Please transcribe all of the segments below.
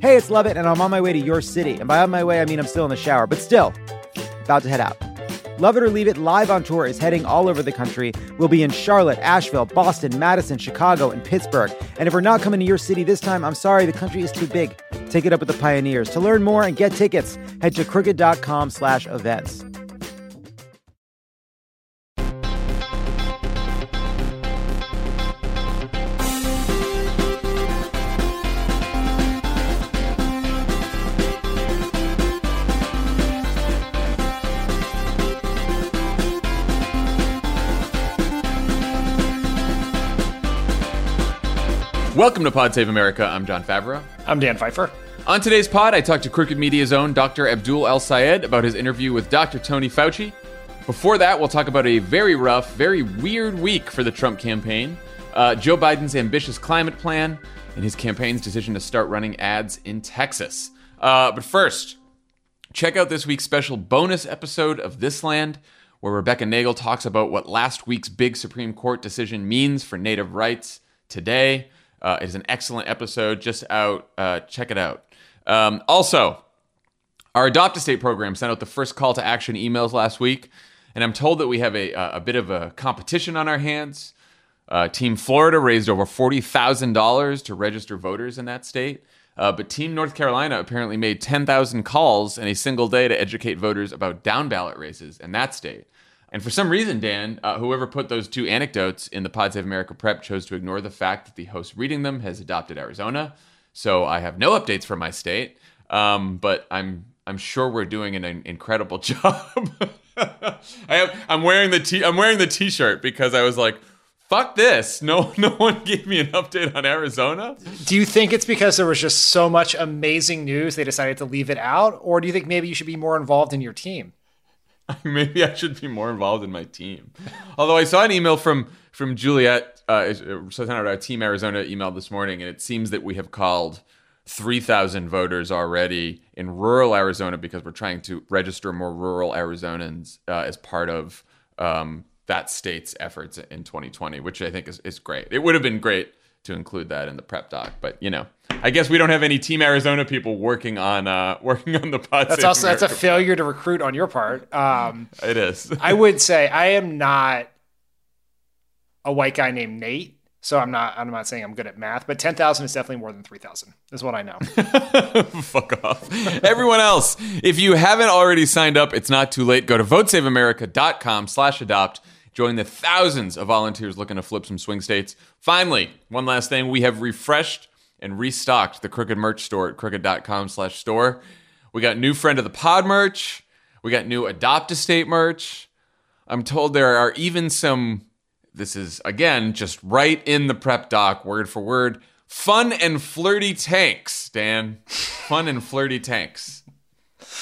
Hey, it's Lovett, and I'm on my way to your city. And by on my way, I mean I'm still in the shower, but still, about to head out. Love It or Leave It live on tour is heading all over the country. We'll be in Charlotte, Asheville, Boston, Madison, Chicago, and Pittsburgh. And if we're not coming to your city this time, I'm sorry, the country is too big. Take it up with the pioneers. To learn more and get tickets, head to crooked.com slash events. Welcome to Pod Save America. I'm John Favreau. I'm Dan Pfeiffer. On today's pod, I talked to Crooked Media's own Dr. Abdul El Sayed about his interview with Dr. Tony Fauci. Before that, we'll talk about a very rough, very weird week for the Trump campaign, uh, Joe Biden's ambitious climate plan, and his campaign's decision to start running ads in Texas. Uh, but first, check out this week's special bonus episode of This Land, where Rebecca Nagle talks about what last week's big Supreme Court decision means for Native rights today. Uh, it is an excellent episode, just out. Uh, check it out. Um, also, our Adopt a State program sent out the first call to action emails last week, and I'm told that we have a, a bit of a competition on our hands. Uh, Team Florida raised over $40,000 to register voters in that state. Uh, but Team North Carolina apparently made 10,000 calls in a single day to educate voters about down ballot races in that state. And for some reason, Dan, uh, whoever put those two anecdotes in the Pod Save America prep chose to ignore the fact that the host reading them has adopted Arizona. So I have no updates from my state, um, but I'm I'm sure we're doing an, an incredible job. I have I'm wearing the t I'm wearing the t-shirt because I was like, fuck this. No no one gave me an update on Arizona. Do you think it's because there was just so much amazing news they decided to leave it out, or do you think maybe you should be more involved in your team? Maybe I should be more involved in my team. Although I saw an email from from Juliet, uh, out our team Arizona email this morning, and it seems that we have called three thousand voters already in rural Arizona because we're trying to register more rural Arizonans uh, as part of um, that state's efforts in 2020, which I think is, is great. It would have been great to include that in the prep doc. But you know, I guess we don't have any Team Arizona people working on uh, working on the pod. That's also America that's a failure to recruit on your part. Um, it is. I would say I am not a white guy named Nate. So I'm not. I'm not saying I'm good at math, but ten thousand is definitely more than three thousand. Is what I know. Fuck off, everyone else. If you haven't already signed up, it's not too late. Go to votesaveamerica.com/adopt Join the thousands of volunteers looking to flip some swing states. Finally, one last thing, we have refreshed and restocked the Crooked merch store at crooked.com slash store. We got new friend of the pod merch. We got new adopt a state merch. I'm told there are even some, this is again just right in the prep doc, word for word, fun and flirty tanks, Dan. Fun and flirty tanks.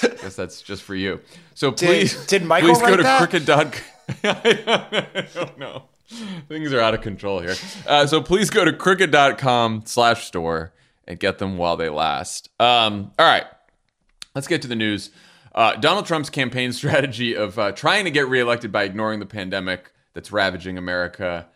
I guess that's just for you. So please, did, did Michael please go to that? crooked.com. I don't know. Things are out of control here. Uh, so please go to crooked.com slash store and get them while they last. Um, all right. Let's get to the news. Uh, Donald Trump's campaign strategy of uh, trying to get reelected by ignoring the pandemic that's ravaging America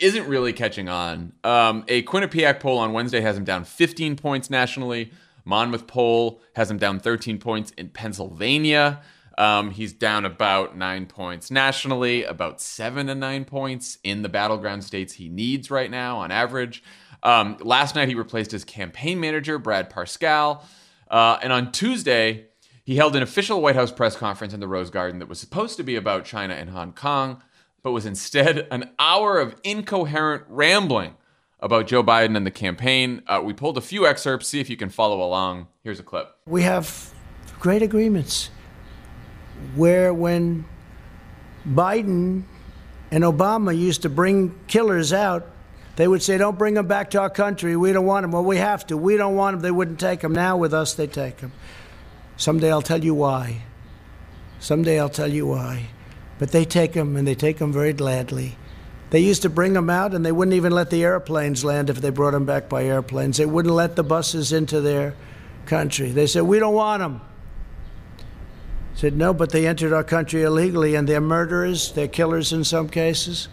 isn't really catching on. Um, a Quinnipiac poll on Wednesday has him down 15 points nationally. Monmouth poll has him down 13 points in Pennsylvania. Um, he's down about nine points nationally, about seven to nine points in the battleground states he needs right now on average. Um, last night, he replaced his campaign manager, Brad Parscale. Uh, and on Tuesday, he held an official White House press conference in the Rose Garden that was supposed to be about China and Hong Kong, but was instead an hour of incoherent rambling about Joe Biden and the campaign. Uh, we pulled a few excerpts. See if you can follow along. Here's a clip. We have great agreements where when Biden and Obama used to bring killers out, they would say, Don't bring them back to our country. We don't want them. Well, we have to. We don't want them. They wouldn't take them. Now with us, they take them. Someday I'll tell you why. Someday I'll tell you why. But they take them, and they take them very gladly. They used to bring them out, and they wouldn't even let the airplanes land if they brought them back by airplanes. They wouldn't let the buses into their country. They said, We don't want them. Said, No, but they entered our country illegally, and they're murderers, they're killers in some cases.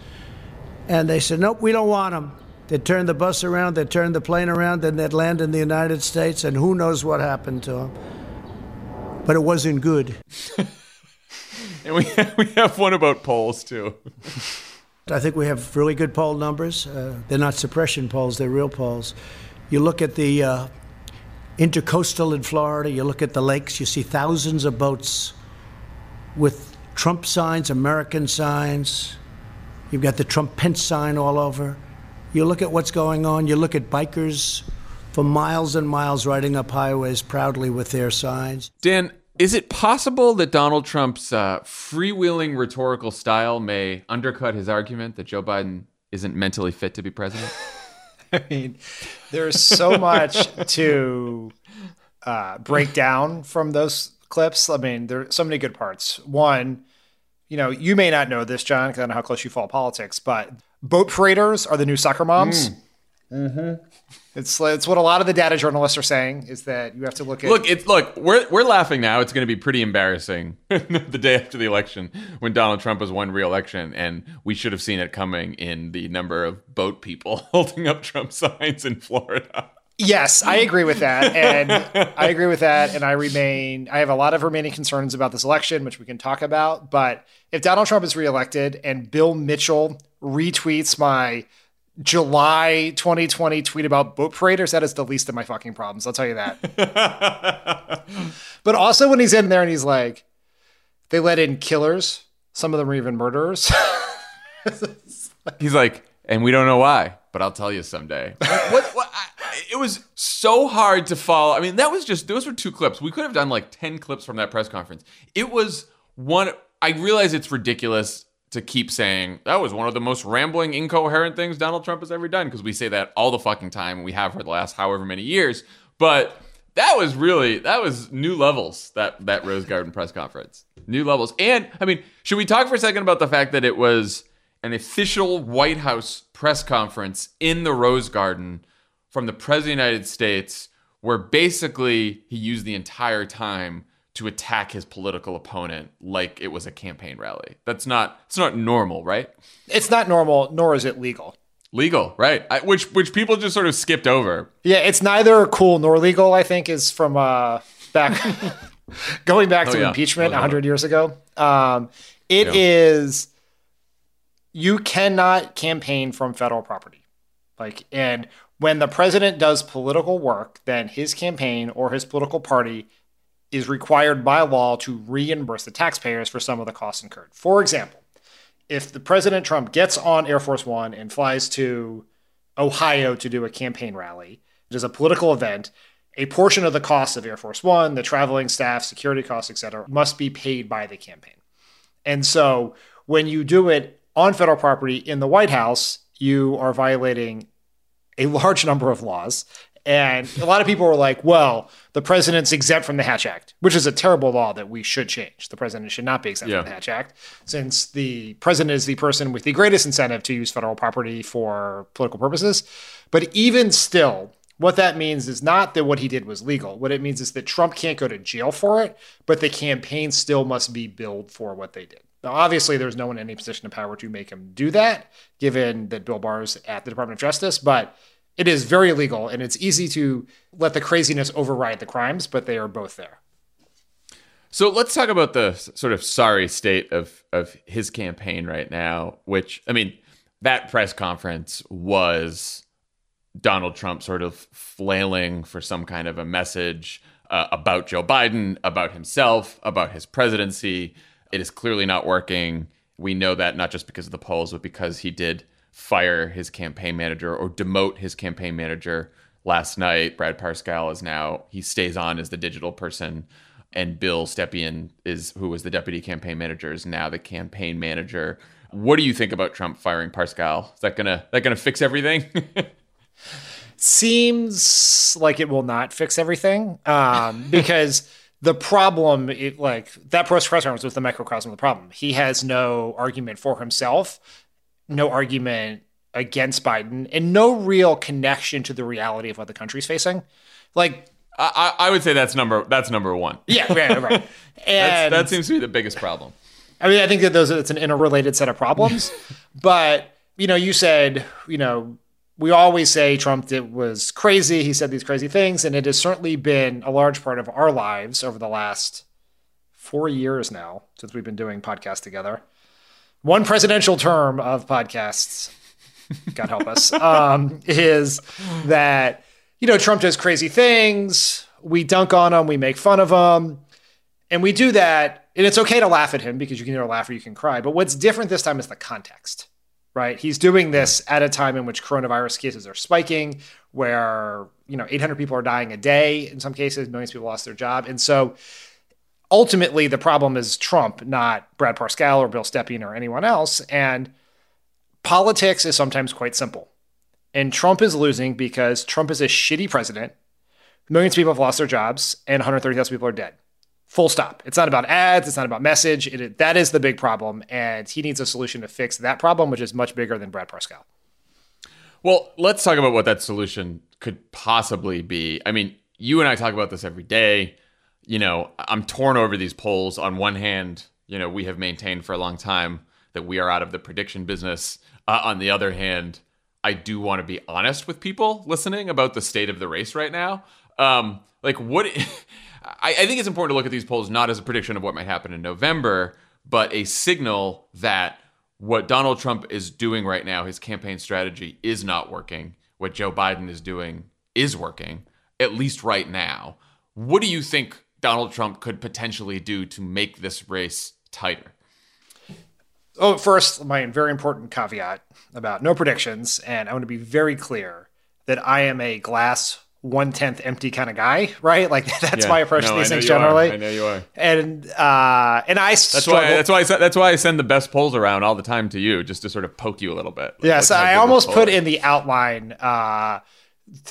And they said, Nope, we don't want them. They turned the bus around, they turned the plane around, then they'd land in the United States, and who knows what happened to them. But it wasn't good. and we have, we have one about polls too. I think we have really good poll numbers. Uh, they're not suppression polls, they're real polls. You look at the uh, intercoastal in Florida, you look at the lakes, you see thousands of boats with Trump signs, American signs. You've got the Trump Pence sign all over. You look at what's going on, you look at bikers for miles and miles riding up highways proudly with their signs. Dan, is it possible that Donald Trump's uh, freewheeling rhetorical style may undercut his argument that Joe Biden isn't mentally fit to be president? I mean, there's so much to uh, break down from those clips. I mean, there are so many good parts. One, you know, you may not know this, John, because I don't know how close you follow politics, but boat paraders are the new soccer moms. Mm. Mm-hmm. It's it's what a lot of the data journalists are saying is that you have to look at look it's look we're we're laughing now. It's going to be pretty embarrassing the day after the election when Donald Trump has won re-election, and we should have seen it coming in the number of boat people holding up Trump signs in Florida. Yes, I agree with that, and I agree with that, and I remain. I have a lot of remaining concerns about this election, which we can talk about. But if Donald Trump is reelected and Bill Mitchell retweets my July 2020 tweet about boat paraders, that is the least of my fucking problems. I'll tell you that. but also when he's in there and he's like, they let in killers. Some of them are even murderers. he's like, and we don't know why, but I'll tell you someday. what, what I, it was so hard to follow. I mean, that was just those were two clips. We could have done like 10 clips from that press conference. It was one I realize it's ridiculous to keep saying that was one of the most rambling, incoherent things Donald Trump has ever done because we say that all the fucking time. We have for the last however many years. But that was really that was new levels that that Rose Garden press conference. New levels. And I mean, should we talk for a second about the fact that it was an official White House press conference in the Rose Garden from the President of the United States where basically he used the entire time to attack his political opponent like it was a campaign rally. That's not it's not normal, right? It's not normal, nor is it legal. Legal, right? I, which which people just sort of skipped over. Yeah, it's neither cool nor legal. I think is from uh, back going back oh, to yeah. impeachment oh, hundred years ago. Um, it yeah. is you cannot campaign from federal property, like and when the president does political work, then his campaign or his political party is required by law to reimburse the taxpayers for some of the costs incurred. For example, if the President Trump gets on Air Force One and flies to Ohio to do a campaign rally, it is a political event, a portion of the cost of Air Force One, the traveling staff, security costs, etc., must be paid by the campaign. And so when you do it on federal property in the White House, you are violating a large number of laws. And a lot of people were like, well, the president's exempt from the Hatch Act, which is a terrible law that we should change. The president should not be exempt yeah. from the Hatch Act, since the president is the person with the greatest incentive to use federal property for political purposes. But even still, what that means is not that what he did was legal. What it means is that Trump can't go to jail for it, but the campaign still must be billed for what they did. Obviously, there's no one in any position of power to make him do that, given that Bill Barr is at the Department of Justice. But it is very legal and it's easy to let the craziness override the crimes, but they are both there. So let's talk about the sort of sorry state of of his campaign right now, which I mean, that press conference was Donald Trump sort of flailing for some kind of a message uh, about Joe Biden, about himself, about his presidency. It is clearly not working. We know that not just because of the polls, but because he did fire his campaign manager or demote his campaign manager last night. Brad Parscale is now he stays on as the digital person, and Bill Stepien is who was the deputy campaign manager is now the campaign manager. What do you think about Trump firing Parscale? Is that gonna that gonna fix everything? Seems like it will not fix everything um, because the problem, it, like that press conference was the microcosm of the problem. He has no argument for himself, no argument against Biden, and no real connection to the reality of what the country's facing. Like, I, I would say that's number that's number one. Yeah, right, right. And that seems to be the biggest problem. I mean, I think that those it's an interrelated set of problems. but you know, you said you know we always say Trump did, was crazy. He said these crazy things, and it has certainly been a large part of our lives over the last four years now since we've been doing podcasts together. One presidential term of podcasts, God help us, um, is that you know Trump does crazy things. We dunk on him, we make fun of him, and we do that. And it's okay to laugh at him because you can either laugh or you can cry. But what's different this time is the context right? He's doing this at a time in which coronavirus cases are spiking, where you know 800 people are dying a day in some cases, millions of people lost their job, and so ultimately the problem is Trump, not Brad Parscale or Bill Stepien or anyone else. And politics is sometimes quite simple, and Trump is losing because Trump is a shitty president. Millions of people have lost their jobs, and 130,000 people are dead. Full stop. It's not about ads. It's not about message. It, that is the big problem, and he needs a solution to fix that problem, which is much bigger than Brad Parscale. Well, let's talk about what that solution could possibly be. I mean, you and I talk about this every day. You know, I'm torn over these polls. On one hand, you know, we have maintained for a long time that we are out of the prediction business. Uh, on the other hand, I do want to be honest with people listening about the state of the race right now. Um, like, what? I, I think it's important to look at these polls not as a prediction of what might happen in November, but a signal that what Donald Trump is doing right now, his campaign strategy, is not working. What Joe Biden is doing is working, at least right now. What do you think Donald Trump could potentially do to make this race tighter? Oh, first, my very important caveat about no predictions, and I want to be very clear that I am a glass one tenth empty kind of guy, right? Like that's yeah. my approach no, to these things generally. Are. I know you are. And uh, and I that's struggle. why that's why I, that's why I send the best polls around all the time to you, just to sort of poke you a little bit. Like, yes, I almost put in the outline uh,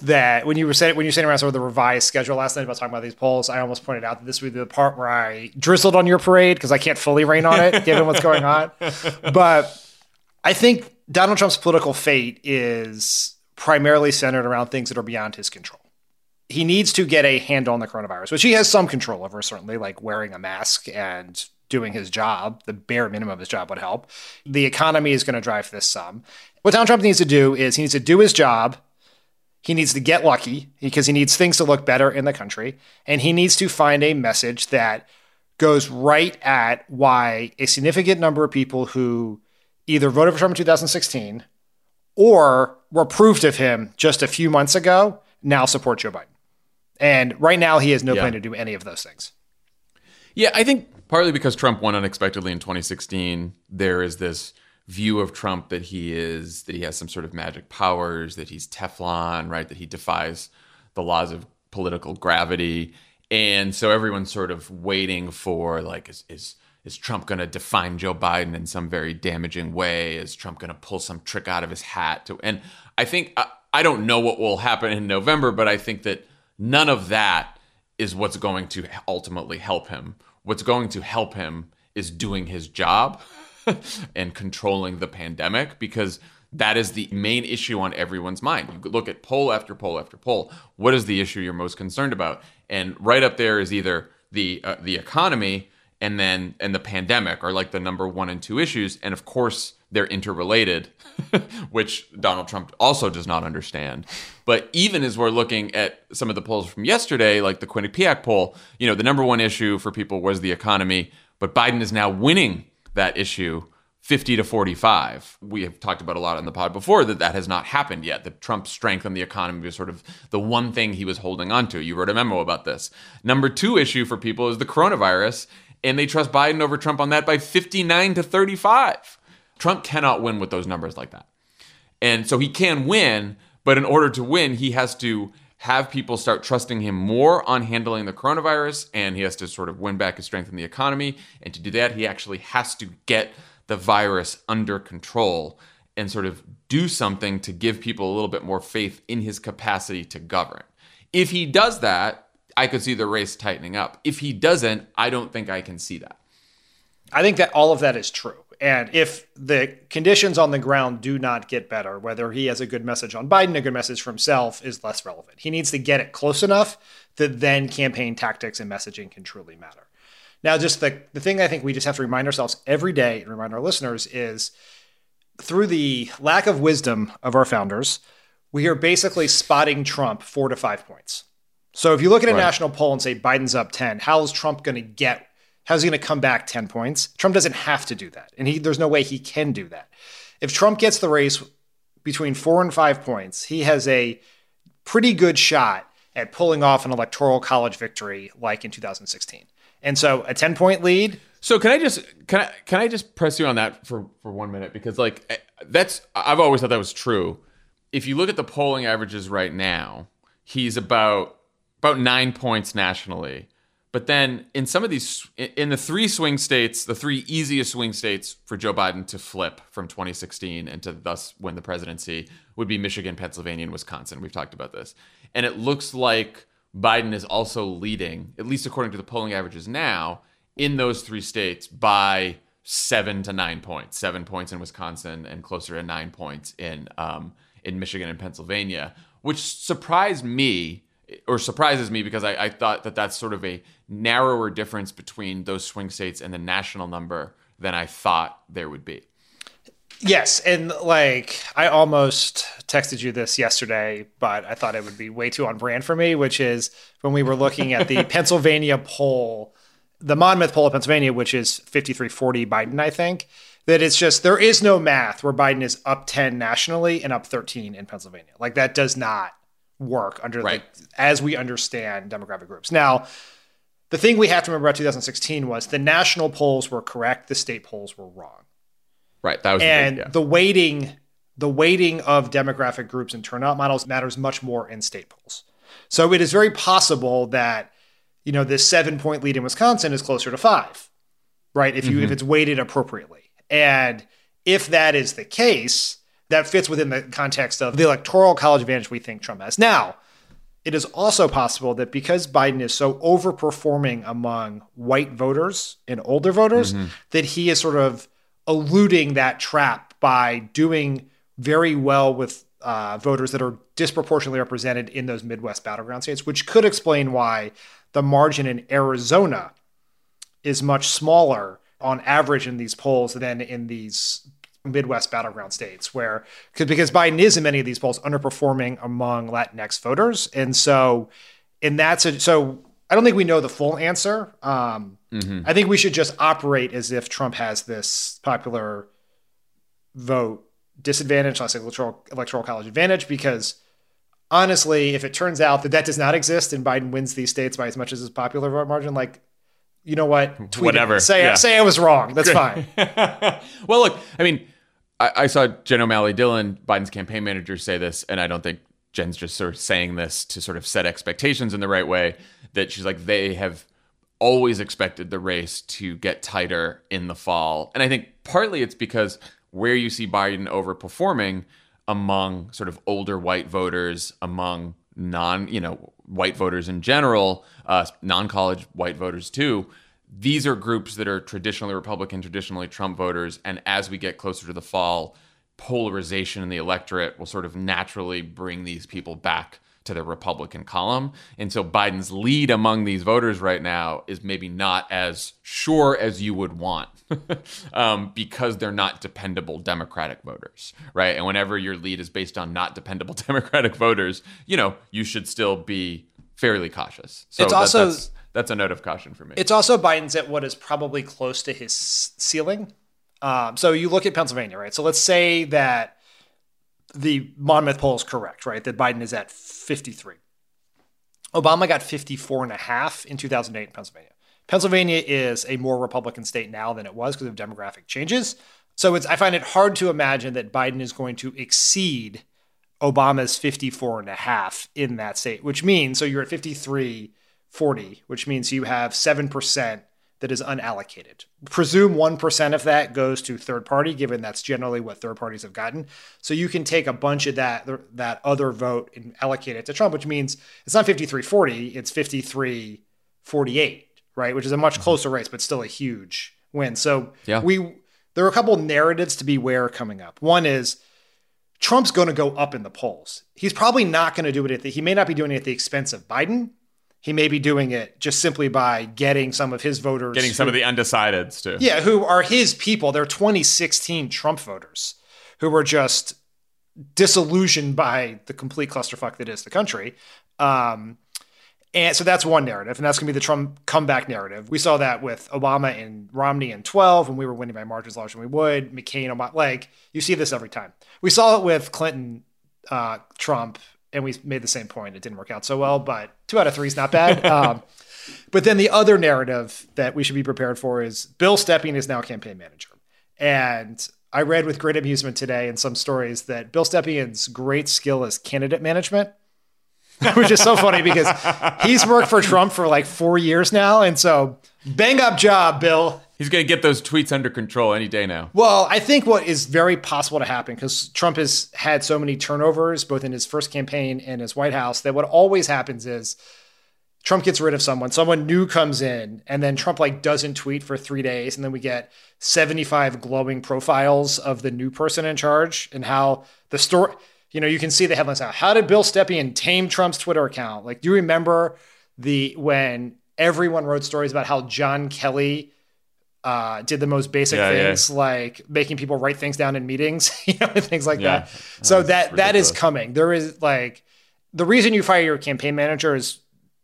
that when you were saying when you were saying around sort of the revised schedule last night about talking about these polls, I almost pointed out that this would be the part where I drizzled on your parade because I can't fully rain on it given what's going on. But I think Donald Trump's political fate is primarily centered around things that are beyond his control he needs to get a handle on the coronavirus, which he has some control over, certainly, like wearing a mask and doing his job. The bare minimum of his job would help. The economy is going to drive this some. What Donald Trump needs to do is he needs to do his job. He needs to get lucky because he needs things to look better in the country. And he needs to find a message that goes right at why a significant number of people who either voted for Trump in 2016 or were approved of him just a few months ago now support Joe Biden. And right now, he has no yeah. plan to do any of those things. Yeah, I think partly because Trump won unexpectedly in 2016, there is this view of Trump that he is that he has some sort of magic powers, that he's Teflon, right? That he defies the laws of political gravity, and so everyone's sort of waiting for like is is is Trump going to define Joe Biden in some very damaging way? Is Trump going to pull some trick out of his hat? To and I think I, I don't know what will happen in November, but I think that none of that is what's going to ultimately help him. What's going to help him is doing his job and controlling the pandemic because that is the main issue on everyone's mind. You look at poll after poll after poll. What is the issue you're most concerned about? And right up there is either the uh, the economy and then and the pandemic are like the number one and two issues. And of course, they're interrelated, which Donald Trump also does not understand. But even as we're looking at some of the polls from yesterday, like the Quinnipiac poll, you know, the number one issue for people was the economy, but Biden is now winning that issue 50 to 45. We have talked about a lot on the pod before that that has not happened yet. That Trump's strength on the economy was sort of the one thing he was holding on to. You wrote a memo about this. Number two issue for people is the coronavirus, and they trust Biden over Trump on that by 59 to 35. Trump cannot win with those numbers like that. And so he can win, but in order to win, he has to have people start trusting him more on handling the coronavirus and he has to sort of win back his strength in the economy. And to do that, he actually has to get the virus under control and sort of do something to give people a little bit more faith in his capacity to govern. If he does that, I could see the race tightening up. If he doesn't, I don't think I can see that. I think that all of that is true. And if the conditions on the ground do not get better, whether he has a good message on Biden, a good message for himself is less relevant. He needs to get it close enough that then campaign tactics and messaging can truly matter. Now, just the, the thing I think we just have to remind ourselves every day and remind our listeners is through the lack of wisdom of our founders, we are basically spotting Trump four to five points. So if you look at a right. national poll and say Biden's up 10, how is Trump going to get How's he going to come back 10 points? Trump doesn't have to do that. And he, there's no way he can do that. If Trump gets the race between four and five points, he has a pretty good shot at pulling off an electoral college victory like in 2016. And so a 10 point lead. So can I just can I can I just press you on that for for 1 minute because like that's I've always thought that was true. If you look at the polling averages right now, he's about about 9 points nationally. But then in some of these, in the three swing states, the three easiest swing states for Joe Biden to flip from 2016 and to thus win the presidency would be Michigan, Pennsylvania, and Wisconsin. We've talked about this. And it looks like Biden is also leading, at least according to the polling averages now, in those three states by seven to nine points, seven points in Wisconsin and closer to nine points in um, in Michigan and Pennsylvania, which surprised me or surprises me because I, I, thought that that's sort of a narrower difference between those swing states and the national number than I thought there would be. Yes, and like I almost texted you this yesterday, but I thought it would be way too on brand for me, which is when we were looking at the Pennsylvania poll, the Monmouth poll of Pennsylvania, which is 53-40 Biden, I think, that it's just there is no math where Biden is up 10 nationally and up 13 in Pennsylvania. Like that does not work under right. the, as we understand demographic groups. Now, the thing we have to remember about 2016 was the national polls were correct, the state polls were wrong. Right. That was and the, yeah. the weighting the weighting of demographic groups and turnout models matters much more in state polls. So it is very possible that you know this seven point lead in Wisconsin is closer to five, right? If you mm-hmm. if it's weighted appropriately, and if that is the case, that fits within the context of the electoral college advantage we think Trump has. Now, it is also possible that because Biden is so overperforming among white voters and older voters, mm-hmm. that he is sort of eluding that trap by doing very well with uh, voters that are disproportionately represented in those Midwest battleground states, which could explain why the margin in Arizona is much smaller on average in these polls than in these Midwest battleground states where because Biden is in many of these polls underperforming among Latinx voters. And so and that's a, so I don't think we know the full answer. Um, mm-hmm. I think we should just operate as if Trump has this popular vote disadvantage, less electoral, electoral college advantage, because honestly, if it turns out that that does not exist and Biden wins these states by as much as his popular vote margin, like you know what? Tweet Whatever. It. Say yeah. say I was wrong. That's fine. well, look, I mean, I, I saw Jen O'Malley Dillon, Biden's campaign manager, say this, and I don't think Jen's just sort of saying this to sort of set expectations in the right way. That she's like they have always expected the race to get tighter in the fall, and I think partly it's because where you see Biden overperforming among sort of older white voters, among non, you know, white voters in general, uh, non-college white voters too these are groups that are traditionally Republican, traditionally Trump voters. And as we get closer to the fall, polarization in the electorate will sort of naturally bring these people back to the Republican column. And so Biden's lead among these voters right now is maybe not as sure as you would want um, because they're not dependable Democratic voters, right? And whenever your lead is based on not dependable Democratic voters, you know, you should still be fairly cautious. So it's that, also that's a note of caution for me. It's also Biden's at what is probably close to his ceiling. Um, so you look at Pennsylvania, right? So let's say that the Monmouth poll is correct, right? That Biden is at 53. Obama got 54 and a half in 2008 in Pennsylvania. Pennsylvania is a more Republican state now than it was because of demographic changes. So it's I find it hard to imagine that Biden is going to exceed Obama's 54 and a half in that state, which means so you're at 53 40, which means you have 7% that is unallocated. Presume 1% of that goes to third party, given that's generally what third parties have gotten. So you can take a bunch of that that other vote and allocate it to Trump, which means it's not 53-40, it's 53-48, right? Which is a much mm-hmm. closer race, but still a huge win. So yeah. we there are a couple narratives to beware coming up. One is Trump's going to go up in the polls. He's probably not going to do it at the, he may not be doing it at the expense of Biden, he may be doing it just simply by getting some of his voters, getting some who, of the undecideds too. Yeah, who are his people. They're 2016 Trump voters who were just disillusioned by the complete clusterfuck that is the country. Um, and so that's one narrative, and that's going to be the Trump comeback narrative. We saw that with Obama and Romney in 12 when we were winning by margins larger than we would. McCain, Obama, like you see this every time. We saw it with Clinton, uh, Trump, and we made the same point. It didn't work out so well, but two out of three is not bad. um, but then the other narrative that we should be prepared for is Bill Stepien is now campaign manager. And I read with great amusement today in some stories that Bill Stepien's great skill is candidate management, which is so funny because he's worked for Trump for like four years now. And so bang up job, Bill. He's going to get those tweets under control any day now. Well, I think what is very possible to happen because Trump has had so many turnovers, both in his first campaign and his White House, that what always happens is Trump gets rid of someone, someone new comes in, and then Trump like doesn't tweet for three days, and then we get 75 glowing profiles of the new person in charge and how the story. You know, you can see the headlines now. How did Bill Stepien tame Trump's Twitter account? Like, do you remember the when everyone wrote stories about how John Kelly uh, did the most basic yeah, things yeah. like making people write things down in meetings, you know, things like yeah. that. So That's that ridiculous. that is coming. There is like the reason you fire your campaign manager is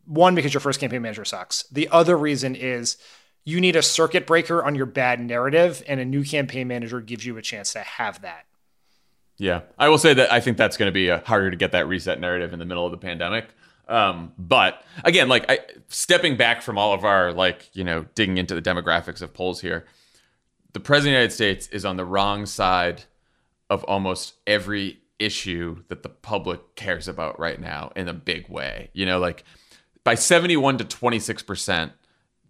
one because your first campaign manager sucks. The other reason is you need a circuit breaker on your bad narrative, and a new campaign manager gives you a chance to have that. Yeah, I will say that I think that's going to be uh, harder to get that reset narrative in the middle of the pandemic. Um, but again, like I, stepping back from all of our like you know digging into the demographics of polls here, the president of the United States is on the wrong side of almost every issue that the public cares about right now in a big way. You know, like by 71 to 26 percent,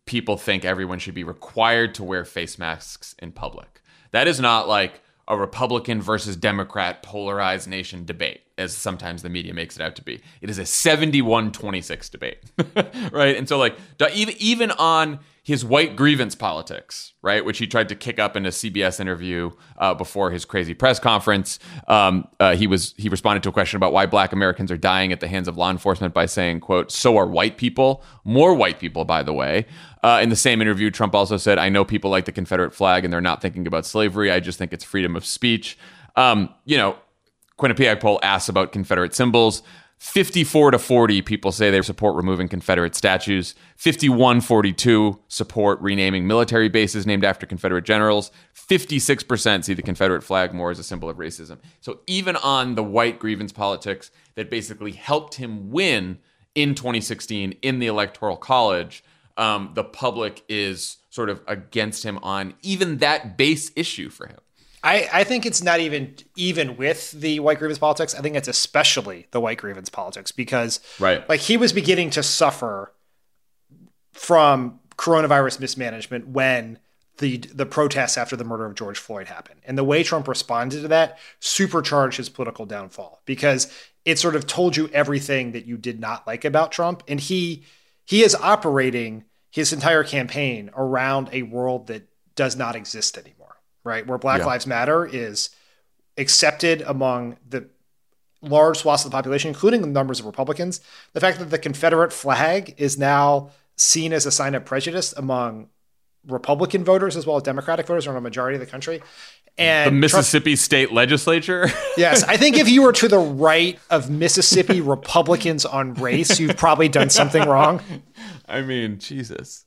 people think everyone should be required to wear face masks in public. That is not like a Republican versus Democrat polarized nation debate, as sometimes the media makes it out to be. It is a 71 26 debate, right? And so, like, even, even on his white grievance politics, right, which he tried to kick up in a CBS interview uh, before his crazy press conference. Um, uh, he was he responded to a question about why Black Americans are dying at the hands of law enforcement by saying, "quote So are white people, more white people, by the way." Uh, in the same interview, Trump also said, "I know people like the Confederate flag and they're not thinking about slavery. I just think it's freedom of speech." Um, you know, Quinnipiac poll asks about Confederate symbols. 54 to 40 people say they support removing Confederate statues. 51 42 support renaming military bases named after Confederate generals. 56% see the Confederate flag more as a symbol of racism. So even on the white grievance politics that basically helped him win in 2016 in the Electoral College, um, the public is sort of against him on even that base issue for him. I, I think it's not even even with the white grievance politics. I think it's especially the white grievance politics because right. like he was beginning to suffer from coronavirus mismanagement when the the protests after the murder of George Floyd happened. And the way Trump responded to that supercharged his political downfall because it sort of told you everything that you did not like about Trump and he he is operating his entire campaign around a world that does not exist anymore right? Where Black yeah. Lives Matter is accepted among the large swaths of the population, including the numbers of Republicans. The fact that the Confederate flag is now seen as a sign of prejudice among Republican voters as well as Democratic voters around a majority of the country. And the Mississippi Trump, state legislature. yes, I think if you were to the right of Mississippi Republicans on race, you've probably done something wrong. I mean, Jesus.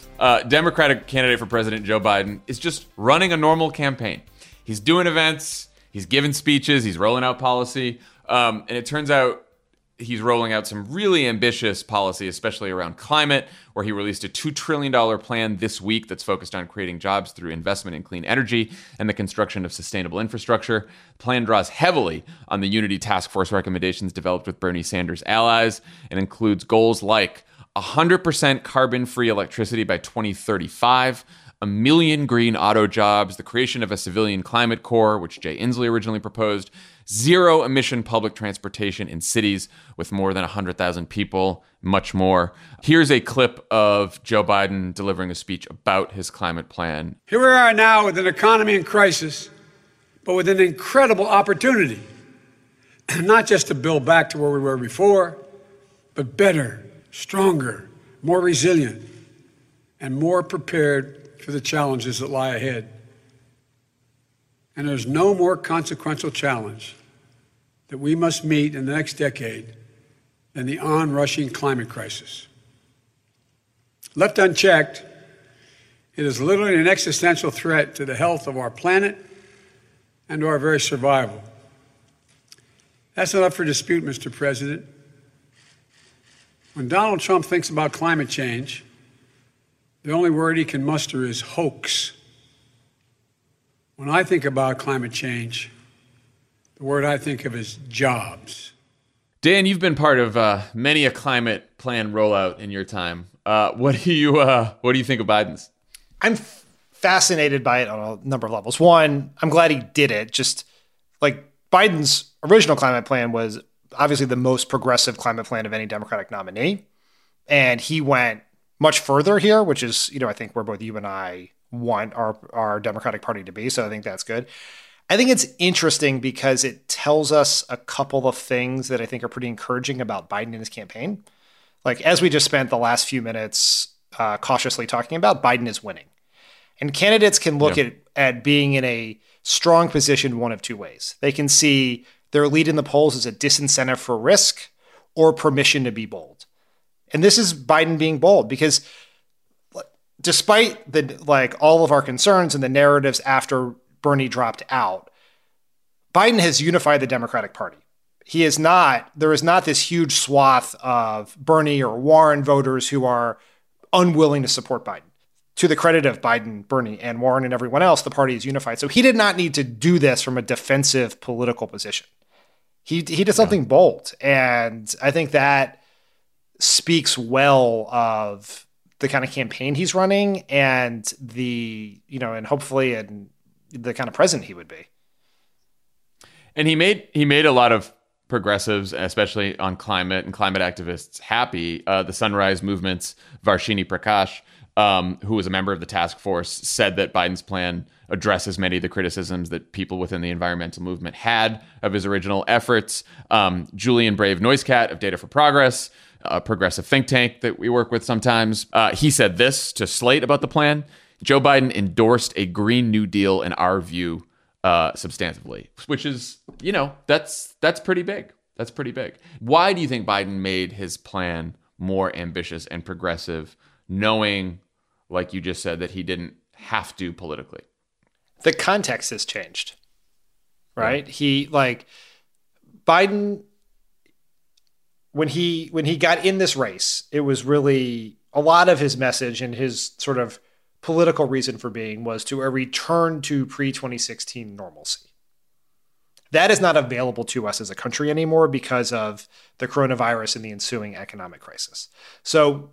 uh, Democratic candidate for President Joe Biden is just running a normal campaign. He's doing events, he's giving speeches, he's rolling out policy, um, and it turns out he's rolling out some really ambitious policy, especially around climate, where he released a $2 trillion plan this week that's focused on creating jobs through investment in clean energy and the construction of sustainable infrastructure. The plan draws heavily on the Unity Task Force recommendations developed with Bernie Sanders' allies and includes goals like 100% carbon free electricity by 2035 a million green auto jobs, the creation of a civilian climate corps, which Jay Inslee originally proposed, zero emission public transportation in cities with more than 100,000 people, much more. Here's a clip of Joe Biden delivering a speech about his climate plan. Here we are now with an economy in crisis, but with an incredible opportunity, not just to build back to where we were before, but better, stronger, more resilient, and more prepared for the challenges that lie ahead. And there's no more consequential challenge that we must meet in the next decade than the onrushing climate crisis. Left unchecked, it is literally an existential threat to the health of our planet and to our very survival. That's not up for dispute, Mr. President. When Donald Trump thinks about climate change, the only word he can muster is hoax. When I think about climate change, the word I think of is jobs. Dan, you've been part of uh, many a climate plan rollout in your time. Uh, what do you uh, What do you think of Biden's? I'm f- fascinated by it on a number of levels. One, I'm glad he did it. Just like Biden's original climate plan was obviously the most progressive climate plan of any Democratic nominee, and he went much further here, which is you know I think where both you and I want our our Democratic Party to be. So I think that's good. I think it's interesting because it tells us a couple of things that I think are pretty encouraging about Biden and his campaign. Like, as we just spent the last few minutes uh, cautiously talking about, Biden is winning. And candidates can look at, at being in a strong position one of two ways. They can see their lead in the polls is a disincentive for risk or permission to be bold. And this is Biden being bold because despite the like all of our concerns and the narratives after Bernie dropped out, Biden has unified the Democratic Party. He is not, there is not this huge swath of Bernie or Warren voters who are unwilling to support Biden. To the credit of Biden, Bernie, and Warren and everyone else, the party is unified. So he did not need to do this from a defensive political position. He, he did something yeah. bold. And I think that speaks well of the kind of campaign he's running and the, you know, and hopefully, and the kind of president he would be. And he made he made a lot of progressives, especially on climate and climate activists, happy. Uh, the Sunrise Movement's Varshini Prakash, um, who was a member of the task force, said that Biden's plan addresses many of the criticisms that people within the environmental movement had of his original efforts. Um, Julian Brave Noisecat of Data for Progress, a progressive think tank that we work with sometimes, uh, he said this to Slate about the plan. Joe Biden endorsed a Green New Deal in our view uh, substantively, which is, you know, that's that's pretty big. That's pretty big. Why do you think Biden made his plan more ambitious and progressive, knowing, like you just said, that he didn't have to politically? The context has changed, right? Yeah. He like Biden when he when he got in this race, it was really a lot of his message and his sort of political reason for being was to a return to pre 2016 normalcy. That is not available to us as a country anymore because of the coronavirus and the ensuing economic crisis. So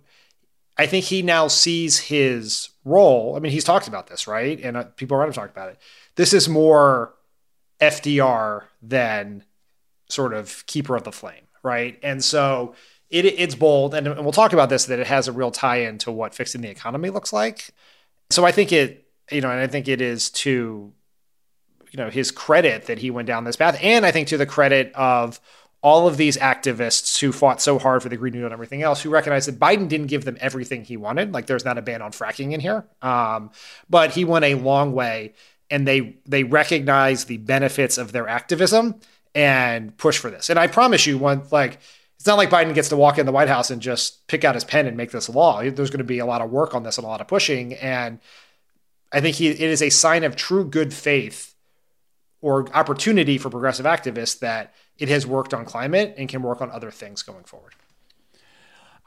I think he now sees his role. I mean, he's talked about this, right? And uh, people around him talked about it. This is more FDR than sort of keeper of the flame, right? And so it, it's bold, and, and we'll talk about this that it has a real tie-in to what fixing the economy looks like. So I think it, you know, and I think it is to, you know, his credit that he went down this path, and I think to the credit of all of these activists who fought so hard for the Green New Deal and everything else, who recognized that Biden didn't give them everything he wanted. Like there's not a ban on fracking in here, um, but he went a long way, and they they recognize the benefits of their activism and push for this. And I promise you, one like it's not like Biden gets to walk in the White House and just pick out his pen and make this law. There's going to be a lot of work on this and a lot of pushing, and I think he it is a sign of true good faith or opportunity for progressive activists that it has worked on climate and can work on other things going forward.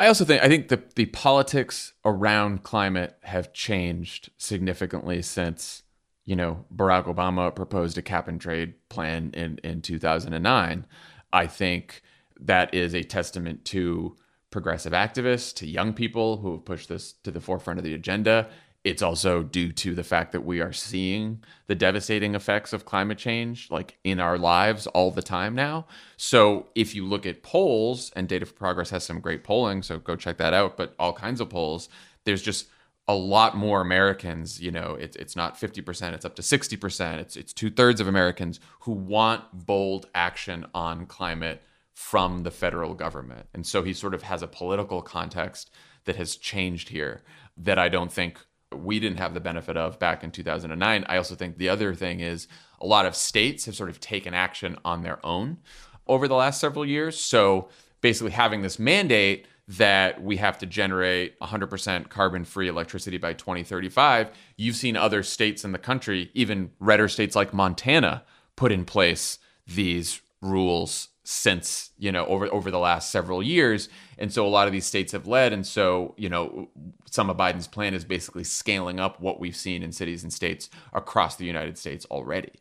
I also think I think the the politics around climate have changed significantly since you know Barack Obama proposed a cap and trade plan in in 2009. I think that is a testament to progressive activists, to young people who have pushed this to the forefront of the agenda, it's also due to the fact that we are seeing the devastating effects of climate change like in our lives all the time now. So if you look at polls and Data for Progress has some great polling, so go check that out, but all kinds of polls, there's just a lot more Americans, you know, it's it's not 50%, it's up to 60%. It's it's two-thirds of Americans who want bold action on climate from the federal government. And so he sort of has a political context that has changed here that I don't think we didn't have the benefit of back in 2009. I also think the other thing is a lot of states have sort of taken action on their own over the last several years. So basically, having this mandate that we have to generate 100% carbon free electricity by 2035, you've seen other states in the country, even redder states like Montana, put in place these rules since you know over over the last several years. And so a lot of these states have led. And so you know some of Biden's plan is basically scaling up what we've seen in cities and states across the United States already.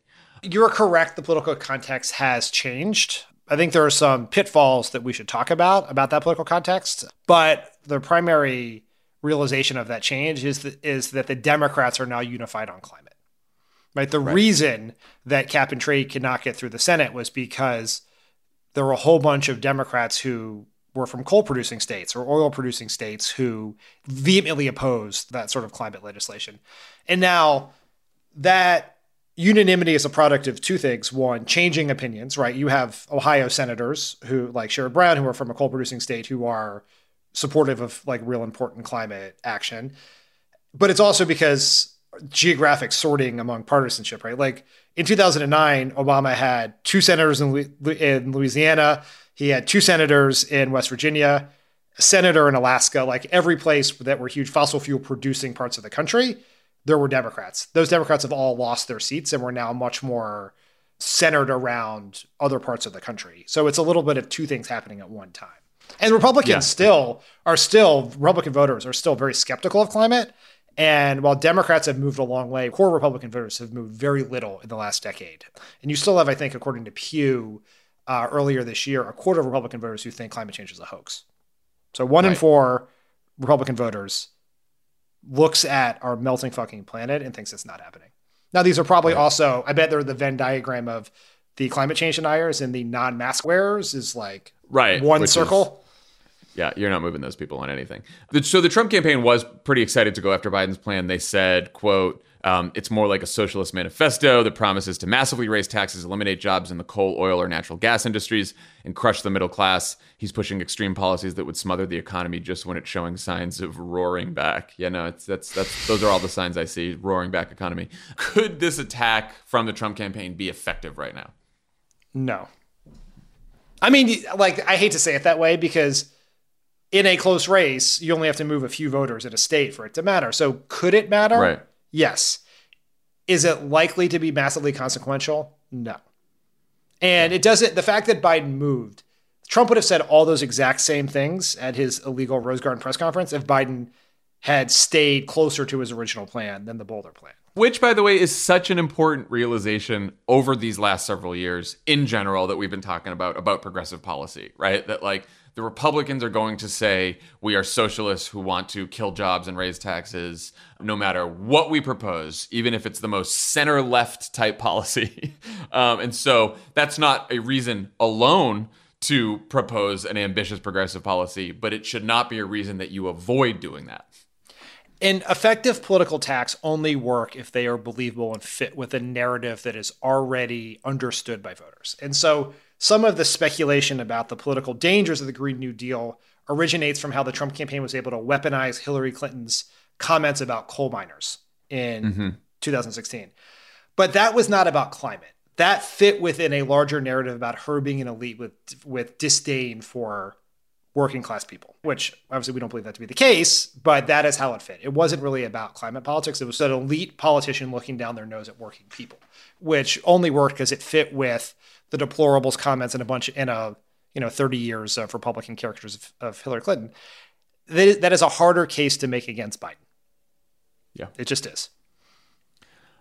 You're correct. The political context has changed. I think there are some pitfalls that we should talk about about that political context. But the primary realization of that change is that, is that the democrats are now unified on climate. Right? The right. reason that cap and trade could not get through the senate was because there were a whole bunch of Democrats who were from coal producing states or oil producing states who vehemently opposed that sort of climate legislation. And now that unanimity is a product of two things. One, changing opinions, right? You have Ohio senators who, like Sherrod Brown, who are from a coal producing state, who are supportive of like real important climate action. But it's also because geographic sorting among partisanship, right? Like in 2009, Obama had two senators in, in Louisiana. He had two senators in West Virginia, a senator in Alaska. Like every place that were huge fossil fuel producing parts of the country, there were Democrats. Those Democrats have all lost their seats and were now much more centered around other parts of the country. So it's a little bit of two things happening at one time. And Republicans yeah. still are still Republican voters are still very skeptical of climate and while Democrats have moved a long way, core Republican voters have moved very little in the last decade. And you still have, I think, according to Pew uh, earlier this year, a quarter of Republican voters who think climate change is a hoax. So one right. in four Republican voters looks at our melting fucking planet and thinks it's not happening. Now, these are probably right. also, I bet they're the Venn diagram of the climate change deniers and the non mask wearers is like right, one circle. Is- yeah, you're not moving those people on anything. So the Trump campaign was pretty excited to go after Biden's plan. They said, "quote um, It's more like a socialist manifesto that promises to massively raise taxes, eliminate jobs in the coal, oil, or natural gas industries, and crush the middle class. He's pushing extreme policies that would smother the economy just when it's showing signs of roaring back. Yeah, no, it's that's that's those are all the signs I see. Roaring back economy. Could this attack from the Trump campaign be effective right now? No. I mean, like I hate to say it that way because in a close race, you only have to move a few voters in a state for it to matter. So could it matter? Right. Yes. Is it likely to be massively consequential? No. And it doesn't, the fact that Biden moved, Trump would have said all those exact same things at his illegal Rose Garden press conference if Biden had stayed closer to his original plan than the bolder plan. Which, by the way, is such an important realization over these last several years in general that we've been talking about about progressive policy, right? That like The Republicans are going to say we are socialists who want to kill jobs and raise taxes no matter what we propose, even if it's the most center left type policy. um, and so that's not a reason alone to propose an ambitious progressive policy, but it should not be a reason that you avoid doing that. And effective political attacks only work if they are believable and fit with a narrative that is already understood by voters. And so some of the speculation about the political dangers of the Green New Deal originates from how the Trump campaign was able to weaponize Hillary Clinton's comments about coal miners in mm-hmm. 2016. But that was not about climate. That fit within a larger narrative about her being an elite with with disdain for working class people, which obviously we don't believe that to be the case, but that is how it fit. It wasn't really about climate politics. It was an elite politician looking down their nose at working people, which only worked because it fit with the deplorables comments and a bunch in a you know 30 years of Republican characters of, of Hillary Clinton. That is, that is a harder case to make against Biden. Yeah, it just is.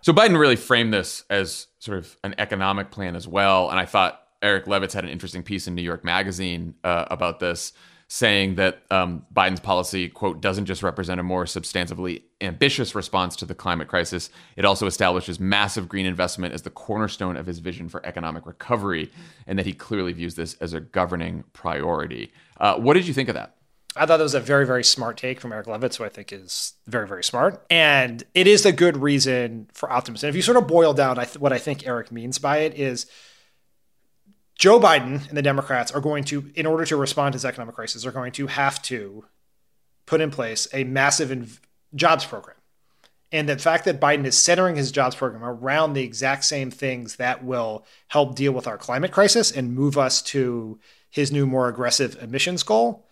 So Biden really framed this as sort of an economic plan as well, and I thought Eric Levitz had an interesting piece in New York Magazine uh, about this, saying that um, Biden's policy, quote, doesn't just represent a more substantively ambitious response to the climate crisis, it also establishes massive green investment as the cornerstone of his vision for economic recovery, and that he clearly views this as a governing priority. Uh, what did you think of that? I thought that was a very, very smart take from Eric Levitz, who I think is very, very smart. And it is a good reason for optimism. If you sort of boil down I th- what I think Eric means by it is Joe Biden and the Democrats are going to, in order to respond to this economic crisis, are going to have to put in place a massive inv- jobs program. And the fact that Biden is centering his jobs program around the exact same things that will help deal with our climate crisis and move us to his new, more aggressive emissions goal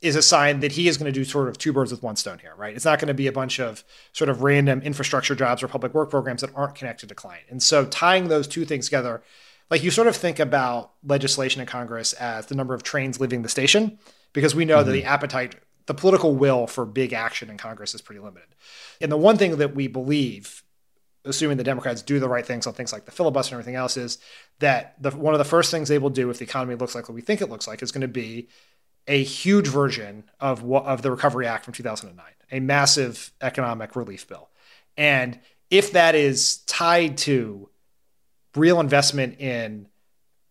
is a sign that he is going to do sort of two birds with one stone here, right? It's not going to be a bunch of sort of random infrastructure jobs or public work programs that aren't connected to climate. And so tying those two things together like you sort of think about legislation in Congress as the number of trains leaving the station, because we know mm-hmm. that the mm-hmm. appetite, the political will for big action in Congress is pretty limited. And the one thing that we believe, assuming the Democrats do the right things on things like the filibuster and everything else, is that the, one of the first things they will do if the economy looks like what we think it looks like is going to be a huge version of what, of the Recovery Act from 2009, a massive economic relief bill. And if that is tied to real investment in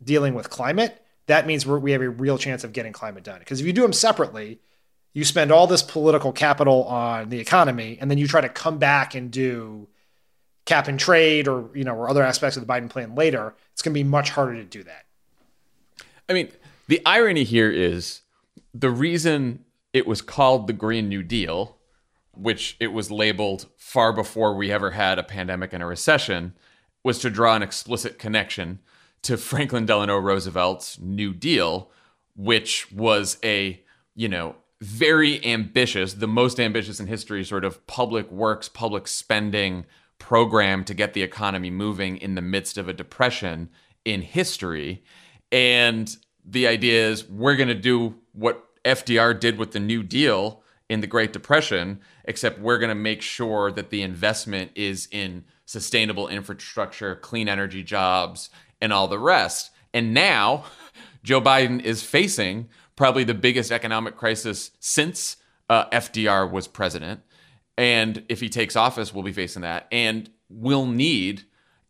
dealing with climate, that means we have a real chance of getting climate done. Because if you do them separately, you spend all this political capital on the economy, and then you try to come back and do cap and trade or you know or other aspects of the Biden plan later. It's going to be much harder to do that. I mean, the irony here is the reason it was called the Green New Deal, which it was labeled far before we ever had a pandemic and a recession, was to draw an explicit connection to Franklin Delano Roosevelt's New Deal, which was a, you know, very ambitious, the most ambitious in history sort of public works, public spending program to get the economy moving in the midst of a depression in history. And the idea is we're going to do what FDR did with the New Deal in the Great Depression, except we're going to make sure that the investment is in sustainable infrastructure, clean energy jobs, and all the rest. And now Joe Biden is facing probably the biggest economic crisis since uh, FDR was president. And if he takes office, we'll be facing that. And we'll need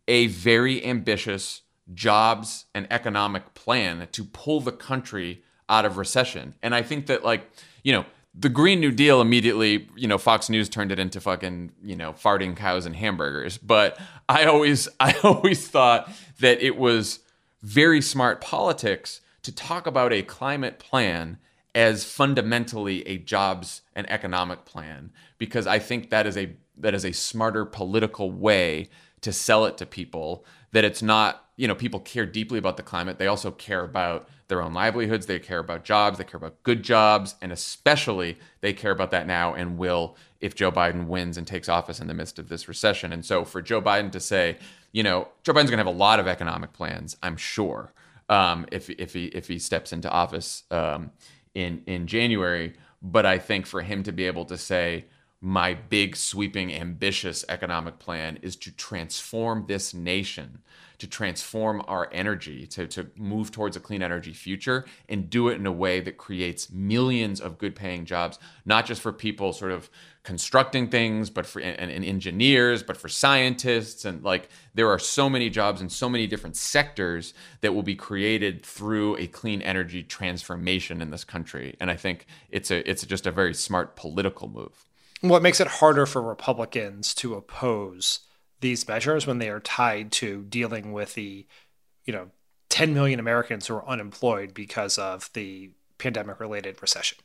a very ambitious jobs and economic plan to pull the country out of recession. And I think that, like, you know, the Green New Deal immediately, you know, Fox News turned it into fucking, you know, farting cows and hamburgers. But I always, I always thought that it was very smart politics to talk about a climate plan as fundamentally a jobs and economic plan because I think that is a that is a smarter political way to sell it to people that it's not, you know, people care deeply about the climate. They also care about their own livelihoods. They care about jobs. They care about good jobs. And especially, they care about that now and will if Joe Biden wins and takes office in the midst of this recession. And so, for Joe Biden to say, you know, Joe Biden's going to have a lot of economic plans, I'm sure, um, if, if, he, if he steps into office um, in, in January. But I think for him to be able to say, my big, sweeping, ambitious economic plan is to transform this nation, to transform our energy, to, to move towards a clean energy future, and do it in a way that creates millions of good paying jobs, not just for people sort of constructing things, but for and, and engineers, but for scientists. And like there are so many jobs in so many different sectors that will be created through a clean energy transformation in this country. And I think it's a it's just a very smart political move what makes it harder for Republicans to oppose these measures when they are tied to dealing with the, you know, 10 million Americans who are unemployed because of the pandemic related recession.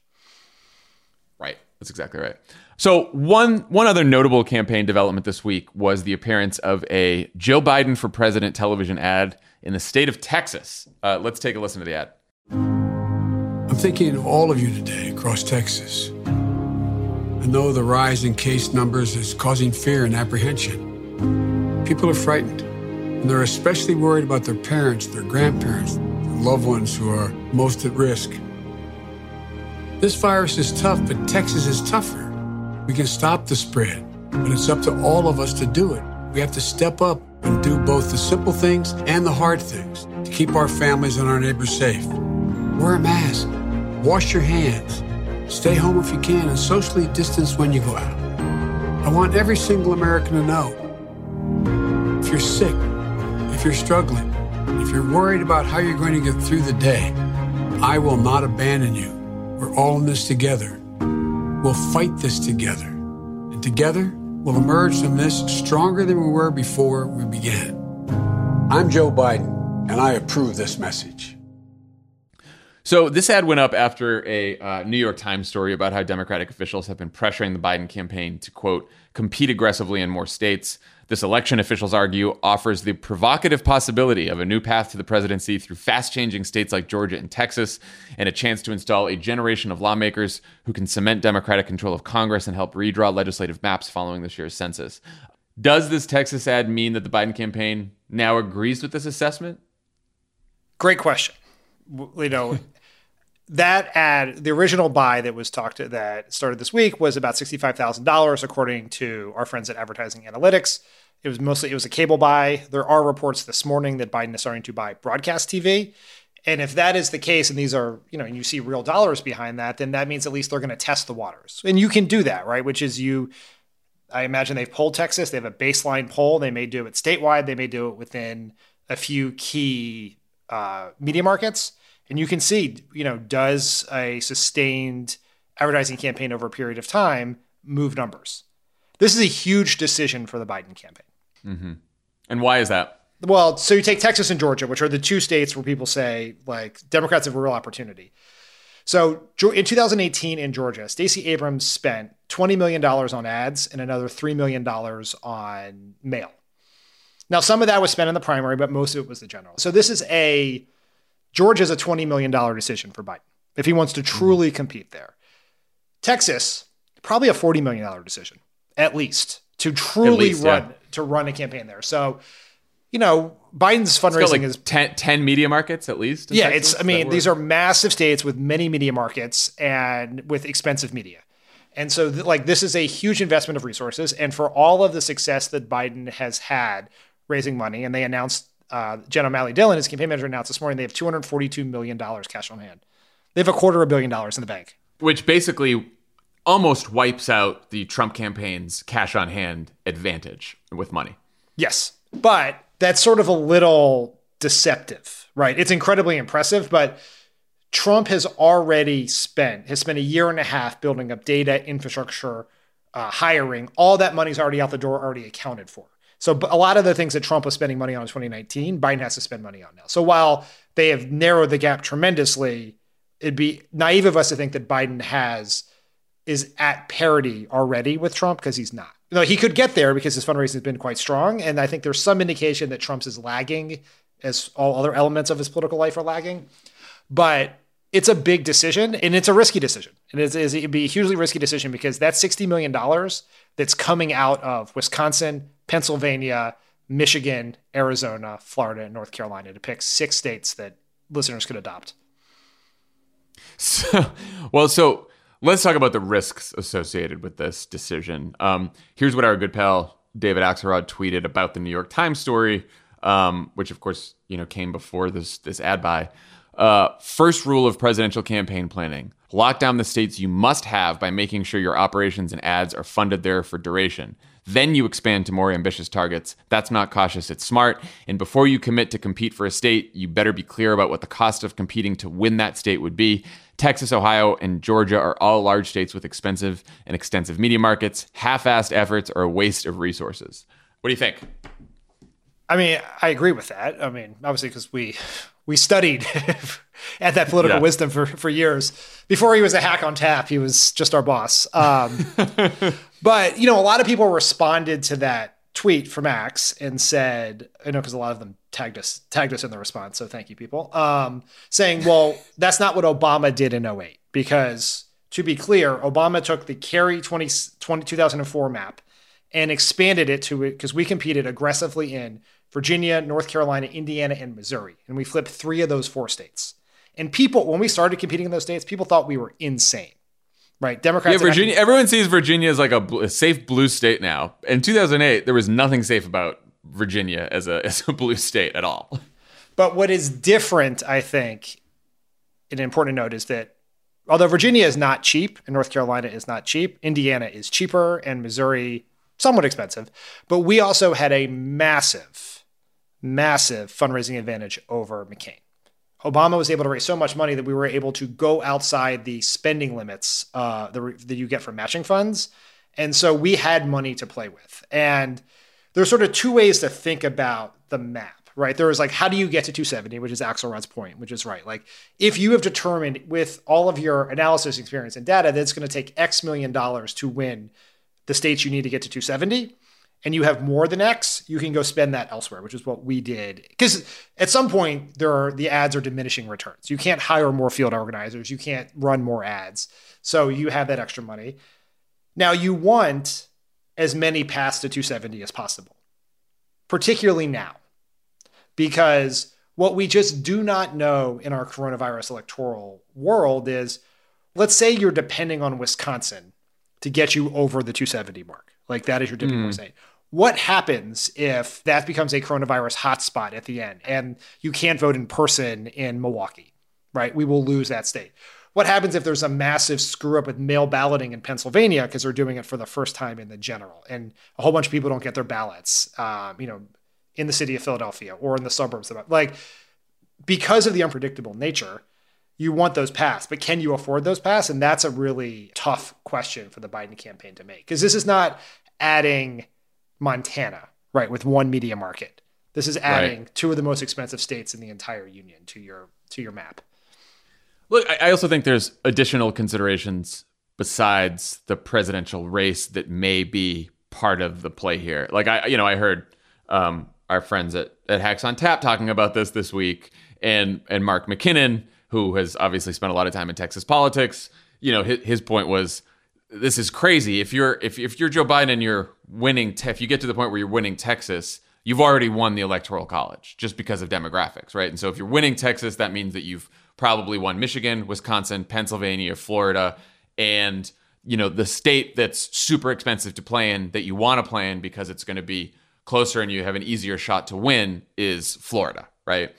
Right. That's exactly right. So one one other notable campaign development this week was the appearance of a Joe Biden for president television ad in the state of Texas. Uh, let's take a listen to the ad. I'm thinking of all of you today across Texas I know the rise in case numbers is causing fear and apprehension. People are frightened, and they're especially worried about their parents, their grandparents, their loved ones who are most at risk. This virus is tough, but Texas is tougher. We can stop the spread, but it's up to all of us to do it. We have to step up and do both the simple things and the hard things to keep our families and our neighbors safe. Wear a mask, wash your hands, Stay home if you can and socially distance when you go out. I want every single American to know if you're sick, if you're struggling, if you're worried about how you're going to get through the day, I will not abandon you. We're all in this together. We'll fight this together. And together, we'll emerge from this stronger than we were before we began. I'm Joe Biden, and I approve this message. So this ad went up after a uh, New York Times story about how Democratic officials have been pressuring the Biden campaign to quote compete aggressively in more states. This election, officials argue, offers the provocative possibility of a new path to the presidency through fast changing states like Georgia and Texas, and a chance to install a generation of lawmakers who can cement Democratic control of Congress and help redraw legislative maps following this year's census. Does this Texas ad mean that the Biden campaign now agrees with this assessment? Great question. You know, that ad, the original buy that was talked to, that started this week was about sixty-five thousand dollars, according to our friends at Advertising Analytics. It was mostly it was a cable buy. There are reports this morning that Biden is starting to buy broadcast TV, and if that is the case, and these are you know, and you see real dollars behind that, then that means at least they're going to test the waters, and you can do that, right? Which is you. I imagine they've polled Texas. They have a baseline poll. They may do it statewide. They may do it within a few key uh, media markets and you can see, you know, does a sustained advertising campaign over a period of time move numbers? This is a huge decision for the Biden campaign. Mm-hmm. And why is that? Well, so you take Texas and Georgia, which are the two states where people say like Democrats have a real opportunity. So in 2018 in Georgia, Stacey Abrams spent $20 million on ads and another $3 million on mail. Now, some of that was spent in the primary, but most of it was the general. So this is a Georgia's a $20 million decision for Biden if he wants to truly mm-hmm. compete there. Texas, probably a $40 million decision, at least, to truly least, run yeah. to run a campaign there. So, you know, Biden's fundraising like is 10, 10, media markets at least. Yeah, Texas? it's I mean, these are massive states with many media markets and with expensive media. And so th- like this is a huge investment of resources and for all of the success that Biden has had raising money and they announced uh, Jen O'Malley Dillon, his campaign manager, announced this morning they have $242 million cash on hand. They have a quarter of a billion dollars in the bank. Which basically almost wipes out the Trump campaign's cash on hand advantage with money. Yes. But that's sort of a little deceptive, right? It's incredibly impressive, but Trump has already spent, has spent a year and a half building up data, infrastructure, uh, hiring. All that money's already out the door, already accounted for. So a lot of the things that Trump was spending money on in 2019, Biden has to spend money on now. So while they have narrowed the gap tremendously, it'd be naive of us to think that Biden has is at parity already with Trump because he's not. Know, he could get there because his fundraising has been quite strong, and I think there's some indication that Trump's is lagging as all other elements of his political life are lagging. But it's a big decision and it's a risky decision. And it's, it'd be a hugely risky decision because that's $60 million that's coming out of Wisconsin, Pennsylvania, Michigan, Arizona, Florida, and North Carolina to pick six states that listeners could adopt. So, well, so Let's talk about the risks associated with this decision. Um, here's what our good pal David Axelrod tweeted about the New York Times story, um, which of course you know came before this this ad buy. Uh, first rule of presidential campaign planning: lock down the states you must have by making sure your operations and ads are funded there for duration. Then you expand to more ambitious targets. That's not cautious, it's smart. And before you commit to compete for a state, you better be clear about what the cost of competing to win that state would be. Texas, Ohio, and Georgia are all large states with expensive and extensive media markets. Half assed efforts are a waste of resources. What do you think? I mean, I agree with that. I mean, obviously, because we we studied at that political yeah. wisdom for, for years. Before he was a hack on tap, he was just our boss. Um, but you know, a lot of people responded to that tweet from Axe and said, I know because a lot of them tagged us tagged us in the response. So thank you, people. Um, saying, well, that's not what Obama did in 08. Because to be clear, Obama took the Kerry 20, 20 2004 map and expanded it to because we competed aggressively in Virginia, North Carolina, Indiana, and Missouri. And we flipped three of those four states. And people, when we started competing in those states, people thought we were insane. Right, Democrats. Yeah, Virginia. everyone sees Virginia as like a, a, safe blue state now. In 2008, there was nothing safe about Virginia as a as a blue state at all. But what is different, I think, an important note is that although Virginia is not cheap and North Carolina is not cheap, Indiana is cheaper and Missouri somewhat expensive. But we also had a massive massive fundraising advantage over McCain. Obama was able to raise so much money that we were able to go outside the spending limits uh, that you get from matching funds. And so we had money to play with. And there's sort of two ways to think about the map, right? There is like, how do you get to 270, which is Axelrod's point, which is right. Like, if you have determined with all of your analysis experience and data that it's going to take X million dollars to win the states you need to get to 270, and you have more than X, you can go spend that elsewhere, which is what we did. Because at some point, there are the ads are diminishing returns. You can't hire more field organizers, you can't run more ads, so you have that extra money. Now you want as many paths to 270 as possible, particularly now, because what we just do not know in our coronavirus electoral world is, let's say you're depending on Wisconsin to get you over the 270 mark. Like that is your tipping mm. point what happens if that becomes a coronavirus hotspot at the end and you can't vote in person in Milwaukee, right? We will lose that state. What happens if there's a massive screw up with mail balloting in Pennsylvania because they're doing it for the first time in the general and a whole bunch of people don't get their ballots, um, you know, in the city of Philadelphia or in the suburbs? Like, because of the unpredictable nature, you want those passed, but can you afford those passed? And that's a really tough question for the Biden campaign to make because this is not adding – Montana, right, with one media market. This is adding right. two of the most expensive states in the entire union to your to your map. Look, I also think there's additional considerations besides the presidential race that may be part of the play here. Like I, you know, I heard um, our friends at, at Hacks on Tap talking about this this week, and and Mark McKinnon, who has obviously spent a lot of time in Texas politics, you know, his, his point was this is crazy. If you're if if you're Joe Biden and you're winning, te- if you get to the point where you're winning Texas, you've already won the electoral college just because of demographics, right? And so if you're winning Texas, that means that you've probably won Michigan, Wisconsin, Pennsylvania, Florida, and you know the state that's super expensive to play in that you want to play in because it's going to be closer and you have an easier shot to win is Florida, right?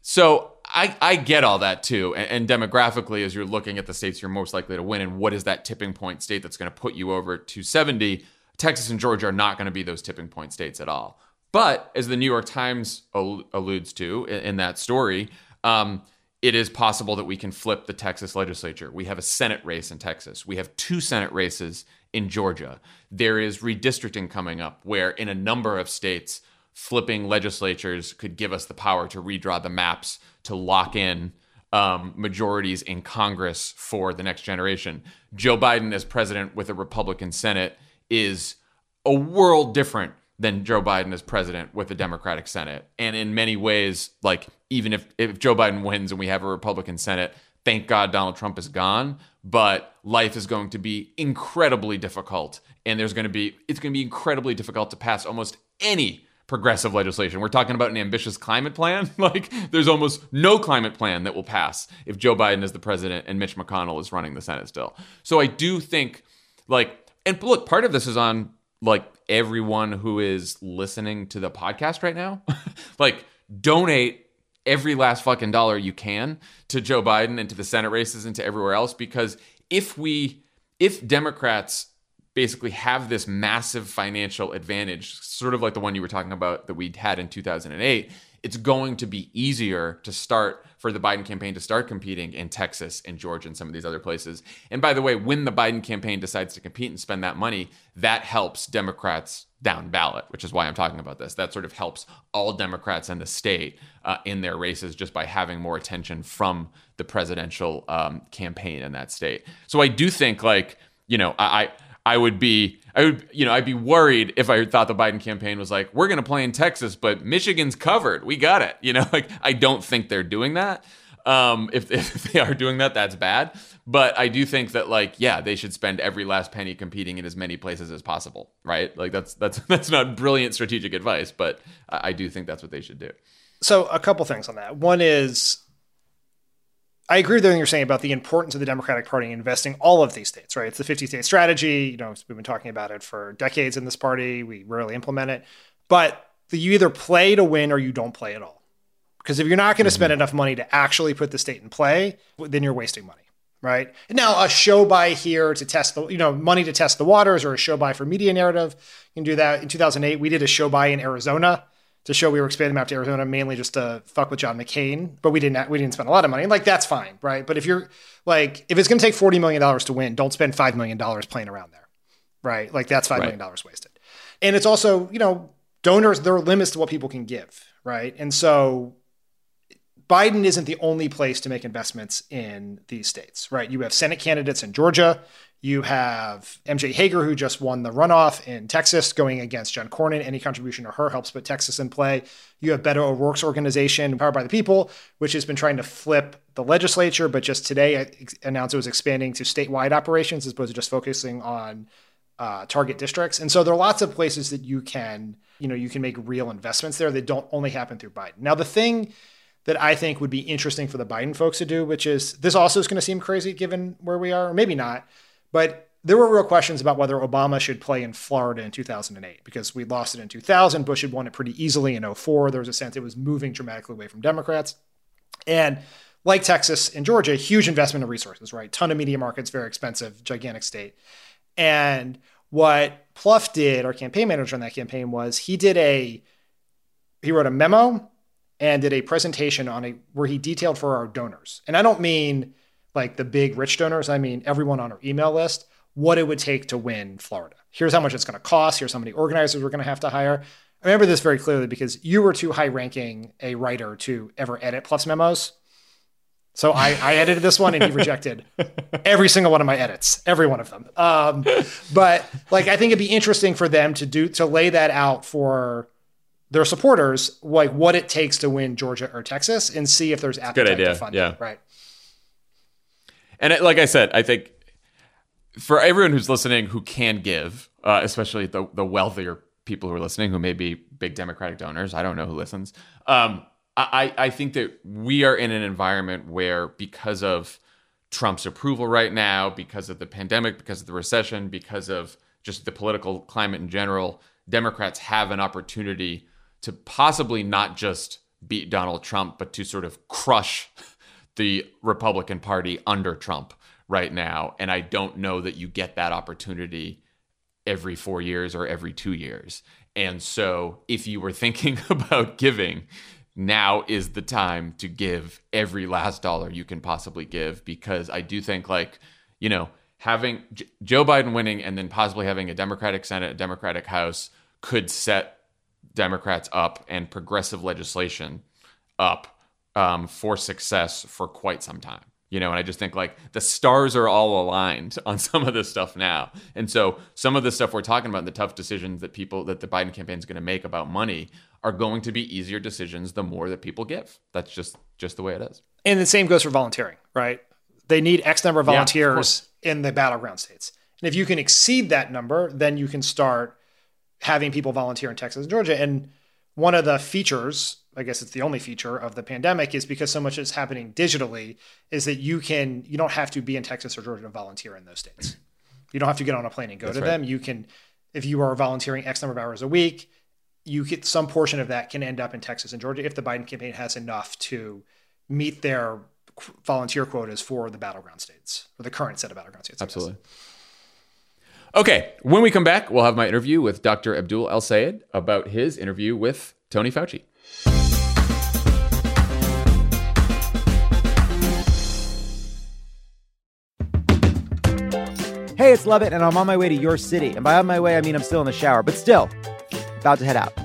So I, I get all that too. And, and, demographically, as you're looking at the states you're most likely to win, and what is that tipping point state that's going to put you over 270, Texas and Georgia are not going to be those tipping point states at all. But as the New York Times al- alludes to in, in that story, um, it is possible that we can flip the Texas legislature. We have a Senate race in Texas. We have two Senate races in Georgia. There is redistricting coming up where, in a number of states, flipping legislatures could give us the power to redraw the maps to lock in um, majorities in Congress for the next generation. Joe Biden, as president with a Republican Senate, is a world different than Joe Biden as president with a Democratic Senate. And in many ways, like even if, if Joe Biden wins and we have a Republican Senate, thank God Donald Trump is gone. But life is going to be incredibly difficult. And there's going to be, it's going to be incredibly difficult to pass almost any progressive legislation. We're talking about an ambitious climate plan. like there's almost no climate plan that will pass if Joe Biden is the president and Mitch McConnell is running the Senate still. So I do think like and look, part of this is on like everyone who is listening to the podcast right now. like donate every last fucking dollar you can to Joe Biden and to the Senate races and to everywhere else because if we if Democrats basically have this massive financial advantage, sort of like the one you were talking about that we had in 2008, it's going to be easier to start for the Biden campaign to start competing in Texas and Georgia and some of these other places. And by the way, when the Biden campaign decides to compete and spend that money, that helps Democrats down ballot, which is why I'm talking about this. That sort of helps all Democrats in the state uh, in their races just by having more attention from the presidential um, campaign in that state. So I do think, like, you know, I I would be I would you know I'd be worried if I thought the Biden campaign was like we're going to play in Texas but Michigan's covered. We got it. You know like I don't think they're doing that. Um, if, if they are doing that that's bad. But I do think that like yeah they should spend every last penny competing in as many places as possible right? Like that's that's that's not brilliant strategic advice but I, I do think that's what they should do. So a couple things on that. One is I agree with everything you're saying about the importance of the Democratic Party investing all of these states, right? It's the 50 state strategy. You know, we've been talking about it for decades in this party. We rarely implement it. But you either play to win or you don't play at all. Because if you're not going to mm-hmm. spend enough money to actually put the state in play, then you're wasting money, right? now, a show buy here to test the, you know, money to test the waters or a show buy for media narrative, you can do that. In 2008, we did a show buy in Arizona to show we were expanding map to Arizona mainly just to fuck with John McCain, but we didn't we didn't spend a lot of money. Like that's fine, right? But if you're like if it's going to take 40 million dollars to win, don't spend 5 million dollars playing around there. Right? Like that's five right. million dollars wasted. And it's also, you know, donors there are limits to what people can give, right? And so Biden isn't the only place to make investments in these states, right? You have Senate candidates in Georgia, you have MJ Hegar, who just won the runoff in Texas, going against John Cornyn. Any contribution to her helps put Texas in play. You have Beto O'Rourke's organization, Powered by the People, which has been trying to flip the legislature, but just today announced it was expanding to statewide operations as opposed to just focusing on uh, target districts. And so there are lots of places that you can, you know, you can make real investments there that don't only happen through Biden. Now, the thing that I think would be interesting for the Biden folks to do, which is this also is going to seem crazy given where we are, or maybe not but there were real questions about whether Obama should play in Florida in 2008 because we lost it in 2000. Bush had won it pretty easily in 04. There was a sense it was moving dramatically away from Democrats. And like Texas and Georgia, huge investment of resources, right? Ton of media markets, very expensive, gigantic state. And what Plouffe did, our campaign manager on that campaign, was he did a he wrote a memo and did a presentation on a where he detailed for our donors. And I don't mean like the big rich donors, I mean everyone on our email list, what it would take to win Florida. Here's how much it's going to cost. Here's how many organizers we're going to have to hire. I remember this very clearly because you were too high ranking a writer to ever edit Plouffe's memos. So I, I edited this one and he rejected every single one of my edits, every one of them. Um, but like, I think it'd be interesting for them to do, to lay that out for their supporters, like what it takes to win Georgia or Texas and see if there's appetite Good idea. to fund yeah. it. Right. And it, like I said, I think for everyone who's listening who can give, uh, especially the the wealthier people who are listening who may be big Democratic donors, I don't know who listens. Um, I I think that we are in an environment where because of Trump's approval right now, because of the pandemic, because of the recession, because of just the political climate in general, Democrats have an opportunity to possibly not just beat Donald Trump, but to sort of crush the Republican Party under Trump right now. And I don't know that you get that opportunity every four years or every two years. And so if you were thinking about giving, now is the time to give every last dollar you can possibly give because I do think, like, you know, having J- Joe Biden winning and then possibly having a Democratic Senate, a Democratic House could set Democrats up and progressive legislation up um, for success for quite some time. You know, and I just think like the stars are all aligned on some of this stuff now. And so some of the stuff we're talking about, and the tough decisions that people that the Biden campaign is going to make about money are going to be easier decisions the more that people give. That's just just the way it is. And the same goes for volunteering, right? They need X number of volunteers yeah, of in the battleground states. And if you can exceed that number, then you can start having people volunteer in Texas and Georgia. And one of the features I guess it's the only feature of the pandemic is because so much is happening digitally is that you can you don't have to be in Texas or Georgia to volunteer in those states. You don't have to get on a plane and go That's to right. them. You can if you are volunteering X number of hours a week, you get some portion of that can end up in Texas and Georgia if the Biden campaign has enough to meet their volunteer quotas for the battleground states or the current set of battleground states. Absolutely. Okay, when we come back, we'll have my interview with Dr. Abdul El-Sayed about his interview with Tony Fauci. Hey, it's Lovett, and I'm on my way to your city. And by on my way, I mean I'm still in the shower, but still, about to head out.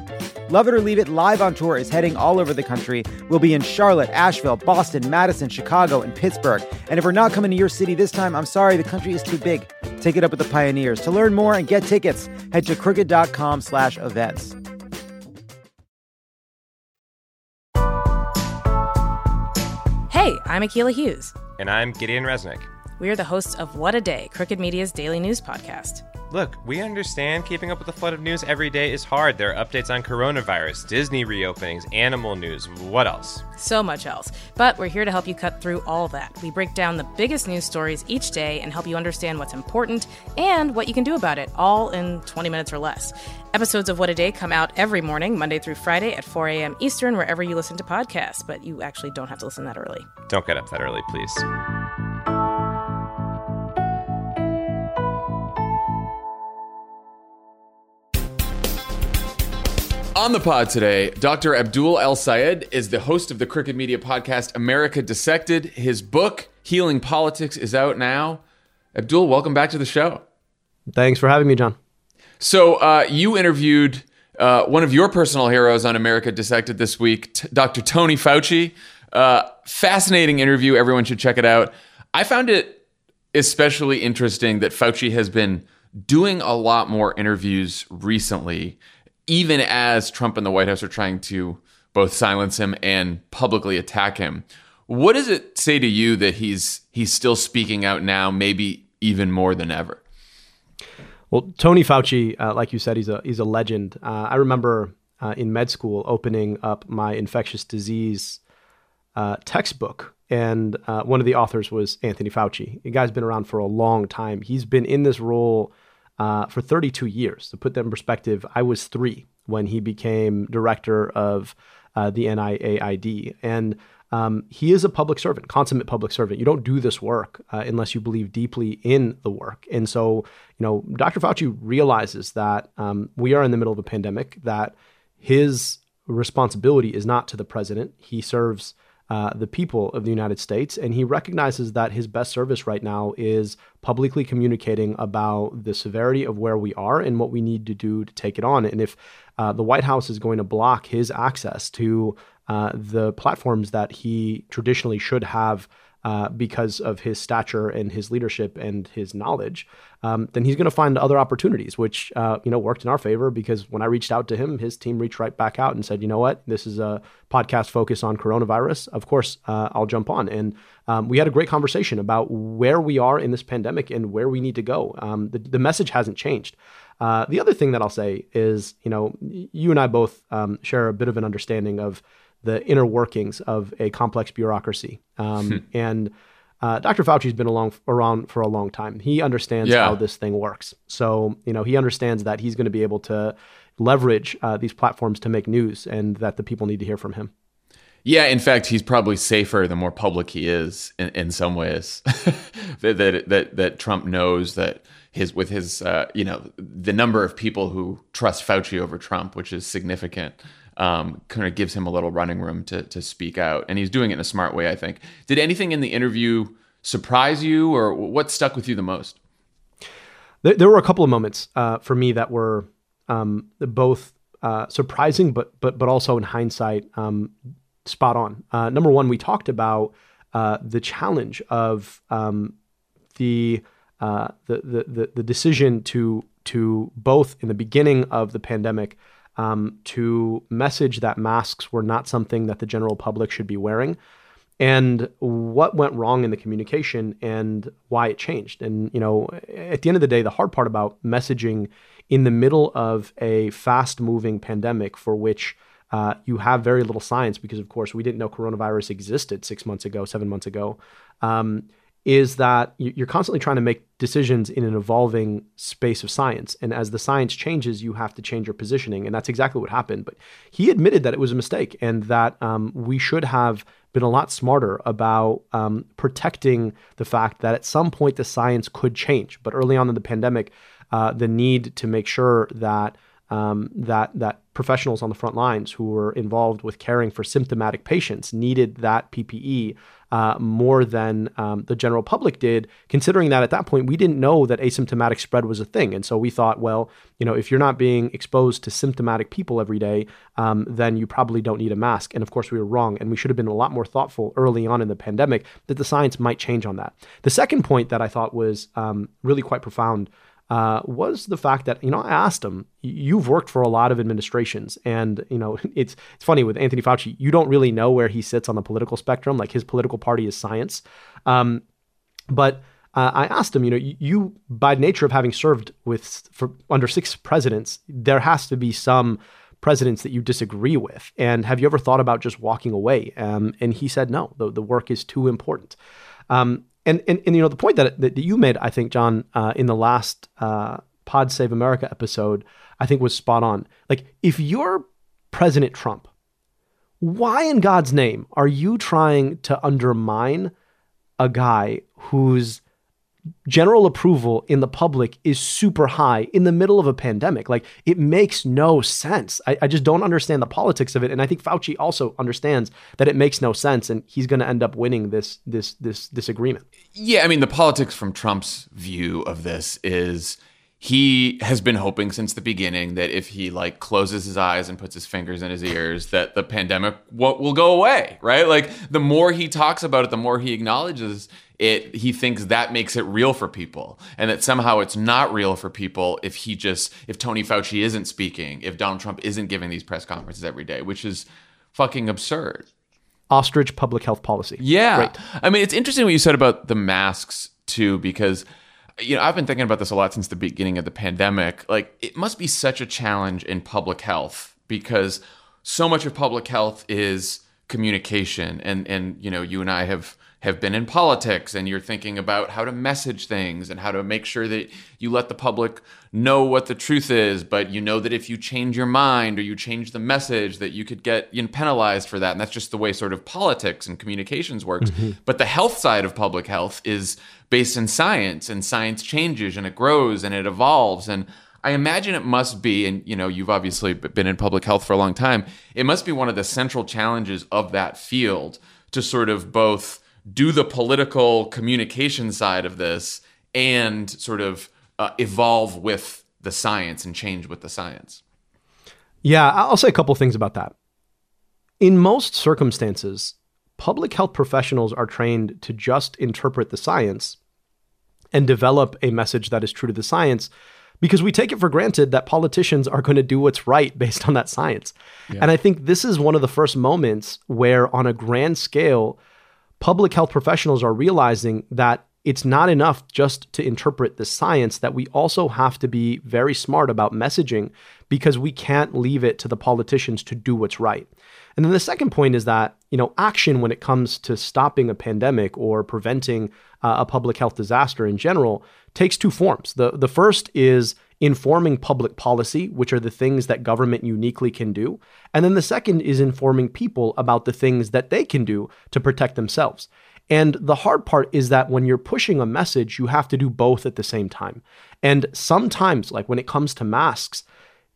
Love It or Leave It live on tour is heading all over the country. We'll be in Charlotte, Asheville, Boston, Madison, Chicago, and Pittsburgh. And if we're not coming to your city this time, I'm sorry, the country is too big. Take it up with the pioneers. To learn more and get tickets, head to crooked.com slash events. Hey, I'm Akila Hughes. And I'm Gideon Resnick. We are the hosts of What a Day, Crooked Media's daily news podcast. Look, we understand keeping up with the flood of news every day is hard. There are updates on coronavirus, Disney reopenings, animal news, what else? So much else. But we're here to help you cut through all that. We break down the biggest news stories each day and help you understand what's important and what you can do about it, all in 20 minutes or less. Episodes of What a Day come out every morning, Monday through Friday at 4 a.m. Eastern, wherever you listen to podcasts, but you actually don't have to listen that early. Don't get up that early, please. On the pod today, Dr. Abdul El-Sayed is the host of the Crooked Media podcast America Dissected. His book, Healing Politics, is out now. Abdul, welcome back to the show. Thanks for having me, John. So, uh, you interviewed uh, one of your personal heroes on America Dissected this week, t- Dr. Tony Fauci. Uh, fascinating interview. Everyone should check it out. I found it especially interesting that Fauci has been doing a lot more interviews recently even as Trump and the White House are trying to both silence him and publicly attack him. What does it say to you that he's he's still speaking out now, maybe even more than ever? Well, Tony Fauci, uh, like you said, he's a he's a legend. Uh, I remember uh, in med school opening up my infectious disease uh, textbook, and uh, one of the authors was Anthony Fauci. The guy's been around for a long time. He's been in this role uh, for 32 years. To put that in perspective, I was three when he became director of uh, the NIAID. And um, he is a public servant, consummate public servant. You don't do this work uh, unless you believe deeply in the work. And so, you know, Dr. Fauci realizes that um, we are in the middle of a pandemic, that his responsibility is not to the president. He serves uh, the people of the United States. And he recognizes that his best service right now is publicly communicating about the severity of where we are and what we need to do to take it on. And if uh, the White House is going to block his access to uh, the platforms that he traditionally should have uh, because of his stature and his leadership and his knowledge, um, then he's going to find other opportunities, which uh, you know worked in our favor because when I reached out to him, his team reached right back out and said, you know what, this is a podcast focused on coronavirus. Of course, uh, I'll jump on. And um, we had a great conversation about where we are in this pandemic and where we need to go. Um, the, the message hasn't changed. Uh, the other thing that I'll say is, you know, you and I both um, share a bit of an understanding of the inner workings of a complex bureaucracy. Um, hmm. and uh, Dr. Fauci's been along, around for a long time. He understands yeah. how this thing works. So, you know, he understands that he's going to be able to leverage uh, these platforms to make news and that the people need to hear from him. Yeah, in fact, he's probably safer the more public he is in, in some ways. that, that, that that Trump knows that his with his uh, you know the number of people who trust Fauci over Trump, which is significant um, kind of gives him a little running room to to speak out, and he's doing it in a smart way. I think. Did anything in the interview surprise you, or what stuck with you the most? There, there were a couple of moments uh, for me that were um, both uh, surprising, but but but also in hindsight um, spot on. Uh, number one, we talked about uh, the challenge of um, the, uh, the, the the the decision to to both in the beginning of the pandemic um, to message that masks were not something that the general public should be wearing and what went wrong in the communication and why it changed. And, you know, at the end of the day, the hard part about messaging in the middle of a fast moving pandemic for which uh, you have very little science because, of course, we didn't know coronavirus existed six months ago, seven months ago. Um, is that you're constantly trying to make decisions in an evolving space of science. And as the science changes, you have to change your positioning. And that's exactly what happened. But he admitted that it was a mistake and that um, we should have been a lot smarter about um, protecting the fact that at some point the science could change. But early on in the pandemic, uh, the need to make sure that um, that that professionals on the front lines who were involved with caring for symptomatic patients needed that PPE uh, more than um, the general public did, considering that at that point we didn't know that asymptomatic spread was a thing. And so we thought, well, you know, if you're not being exposed to symptomatic people every day, um, then you probably don't need a mask. And of course, we were wrong. And we should have been a lot more thoughtful early on in the pandemic that the science might change on that. The second point that I thought was um, really quite profound uh, was the fact that you know I asked him, "You've worked for a lot of administrations, and you know it's it's funny with Anthony Fauci, you don't really know where he sits on the political spectrum. Like his political party is science, um, but." Uh, I asked him, you know, you, by nature of having served with for under six presidents, there has to be some presidents that you disagree with. And have you ever thought about just walking away? Um, and he said, no, the, the work is too important. Um, and, and, and you know the point that that you made, I think, John, uh, in the last uh, Pod Save America episode, I think was spot on. Like, if you're President Trump, why in God's name are you trying to undermine a guy who's general approval in the public is super high in the middle of a pandemic. Like it makes no sense. I, I, just don't understand the politics of it. And I think Fauci also understands that it makes no sense and he's gonna end up winning this this this disagreement. Yeah, I mean the politics from Trump's view of this is he has been hoping since the beginning that if he like closes his eyes and puts his fingers in his ears that the pandemic what will go away right? Like the more he talks about it the more he acknowledges it he thinks that makes it real for people and that somehow it's not real for people if he just if Tony Fauci isn't speaking if Donald Trump isn't giving these press conferences every day which is fucking absurd. Ostrich public health policy. Yeah. I mean it's interesting what you said about the masks too because you know, I've been thinking about this a lot since the beginning of the pandemic. Like, it must be such a challenge in public health because so much of public health is communication, and and you know, you and I have have been in politics and you're thinking about how to message things and how to make sure that you let the public know what the truth is but you know that if you change your mind or you change the message that you could get you know, penalized for that and that's just the way sort of politics and communications works mm-hmm. but the health side of public health is based in science and science changes and it grows and it evolves and I imagine it must be, and you know, you've obviously been in public health for a long time. It must be one of the central challenges of that field to sort of both do the political communication side of this and sort of uh, evolve with the science and change with the science. Yeah, I'll say a couple things about that. In most circumstances, public health professionals are trained to just interpret the science and develop a message that is true to the science because we take it for granted that politicians are going to do what's right based on that science. Yeah. And I think this is one of the first moments where, on a grand scale, public health professionals are realizing that it's not enough just to interpret the science, that we also have to be very smart about messaging because we can't leave it to the politicians to do what's right. And then the second point is that, you know, action when it comes to stopping a pandemic or preventing uh, a public health disaster in general takes two forms. The the first is informing public policy, which are the things that government uniquely can do. And then the second is informing people about the things that they can do to protect themselves. And the hard part is that when you're pushing a message, you have to do both at the same time. And sometimes, like when it comes to masks,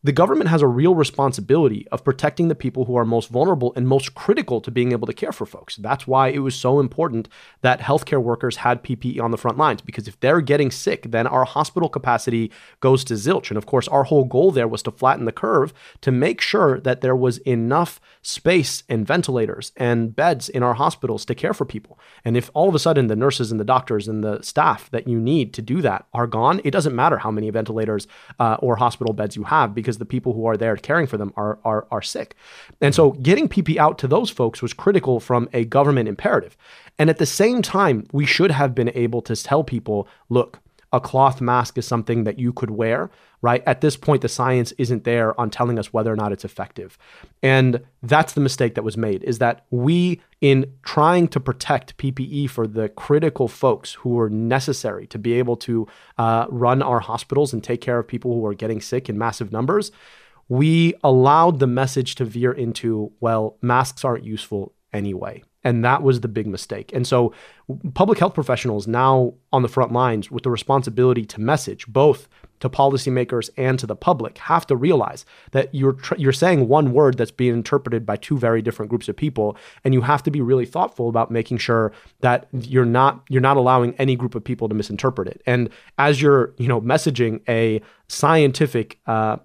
the government has a real responsibility of protecting the people who are most vulnerable and most critical to being able to care for folks. That's why it was so important that healthcare workers had PPE on the front lines, because if they're getting sick, then our hospital capacity goes to zilch. And of course, our whole goal there was to flatten the curve to make sure that there was enough space and ventilators and beds in our hospitals to care for people. And if all of a sudden the nurses and the doctors and the staff that you need to do that are gone, it doesn't matter how many ventilators uh, or hospital beds you have, because because the people who are there caring for them are, are, are sick. And so getting PP out to those folks was critical from a government imperative. And at the same time, we should have been able to tell people look, a cloth mask is something that you could wear, right? At this point, the science isn't there on telling us whether or not it's effective. And that's the mistake that was made is that we, in trying to protect PPE for the critical folks who are necessary to be able to uh, run our hospitals and take care of people who are getting sick in massive numbers, we allowed the message to veer into, well, masks aren't useful anyway. And that was the big mistake. And so, public health professionals now on the front lines with the responsibility to message both to policymakers and to the public have to realize that you're tr- you're saying one word that's being interpreted by two very different groups of people, and you have to be really thoughtful about making sure that you're not you're not allowing any group of people to misinterpret it. And as you're you know messaging a scientific uh,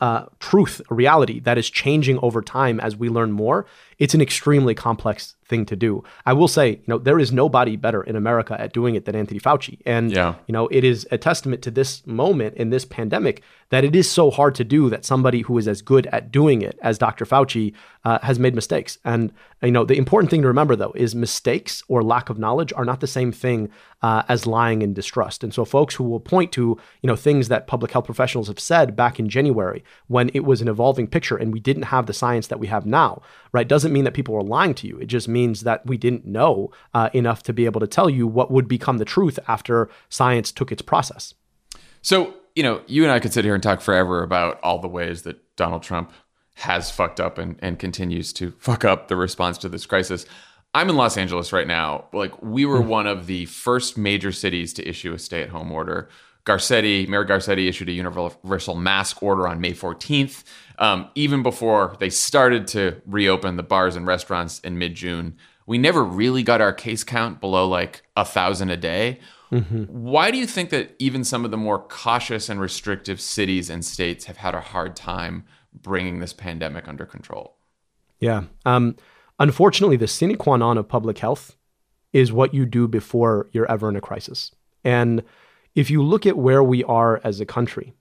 uh, truth, reality that is changing over time as we learn more, it's an extremely complex thing to do. I will say, you know, there is nobody better in America at doing it than Anthony Fauci. And, yeah. you know, it is a testament to this moment in this pandemic that it is so hard to do that somebody who is as good at doing it as Dr. Fauci uh, has made mistakes. And, you know, the important thing to remember, though, is mistakes or lack of knowledge are not the same thing uh, as lying and distrust. And so folks who will point to, you know, things that public health professionals have said back in January when it was an evolving picture and we didn't have the science that we have now, right, doesn't mean that people are lying to you. It just means that we didn't know uh, enough to be able to tell you what would become the truth after science took its process. So, you know, you and I could sit here and talk forever about all the ways that Donald Trump has fucked up and, and continues to fuck up the response to this crisis. I'm in Los Angeles right now. Like, we were hmm. one of the first major cities to issue a stay at home order. Garcetti, Mayor Garcetti issued a universal mask order on May 14th. Um, even before they started to reopen the bars and restaurants in mid June, we never really got our case count below like a thousand a day. Mm-hmm. Why do you think that even some of the more cautious and restrictive cities and states have had a hard time bringing this pandemic under control? Yeah. Um, unfortunately, the sine qua non of public health is what you do before you're ever in a crisis. And if you look at where we are as a country,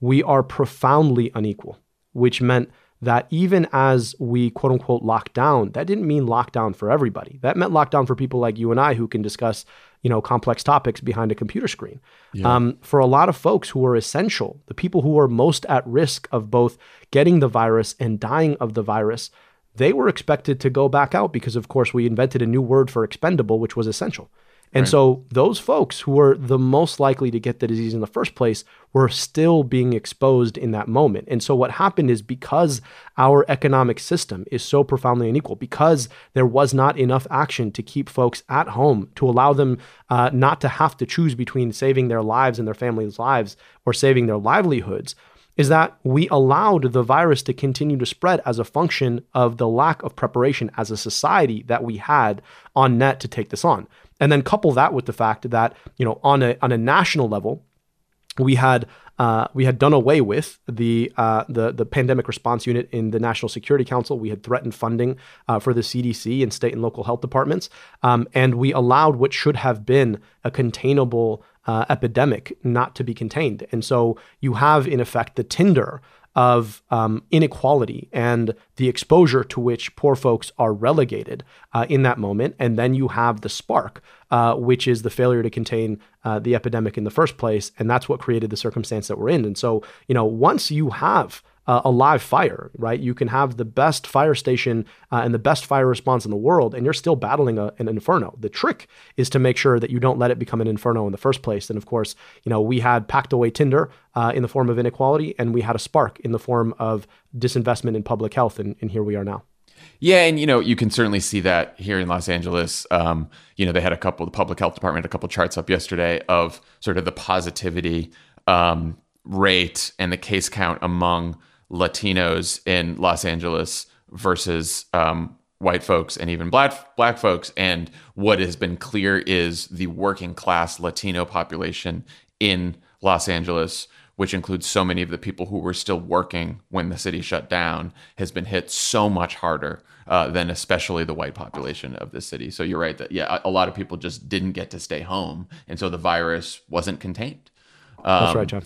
we are profoundly unequal, which meant that even as we quote unquote locked down, that didn't mean lockdown for everybody. That meant lockdown for people like you and I who can discuss, you know, complex topics behind a computer screen. Yeah. Um, for a lot of folks who are essential, the people who are most at risk of both getting the virus and dying of the virus, they were expected to go back out because, of course, we invented a new word for expendable, which was essential. And right. so those folks who were the most likely to get the disease in the first place were still being exposed in that moment. And so what happened is because our economic system is so profoundly unequal, because there was not enough action to keep folks at home, to allow them uh, not to have to choose between saving their lives and their families' lives or saving their livelihoods, is that we allowed the virus to continue to spread as a function of the lack of preparation as a society that we had on net to take this on. And then couple that with the fact that, you know, on a on a national level, we had uh, we had done away with the uh, the the pandemic response unit in the National Security Council. We had threatened funding uh, for the CDC and state and local health departments, um, and we allowed what should have been a containable uh, epidemic not to be contained. And so you have, in effect, the Tinder of um, inequality and the exposure to which poor folks are relegated uh, in that moment. And then you have the spark, uh, which is the failure to contain uh, the epidemic in the first place. And that's what created the circumstance that we're in. And so, you know, once you have uh, a live fire, right? You can have the best fire station uh, and the best fire response in the world, and you're still battling a, an inferno. The trick is to make sure that you don't let it become an inferno in the first place. And of course, you know, we had packed away Tinder uh, in the form of inequality, and we had a spark in the form of disinvestment in public health, and, and here we are now. Yeah, and you know you can certainly see that here in Los Angeles. Um, you know they had a couple, the public health department, a couple charts up yesterday of sort of the positivity um, rate and the case count among Latinos in Los Angeles versus um, white folks and even black black folks. And what has been clear is the working class Latino population in Los Angeles, which includes so many of the people who were still working when the city shut down, has been hit so much harder. Uh, than especially the white population of the city. So you're right that yeah, a, a, lot of people just didn't get to stay home, and so the virus wasn't contained. Um, That's right, John.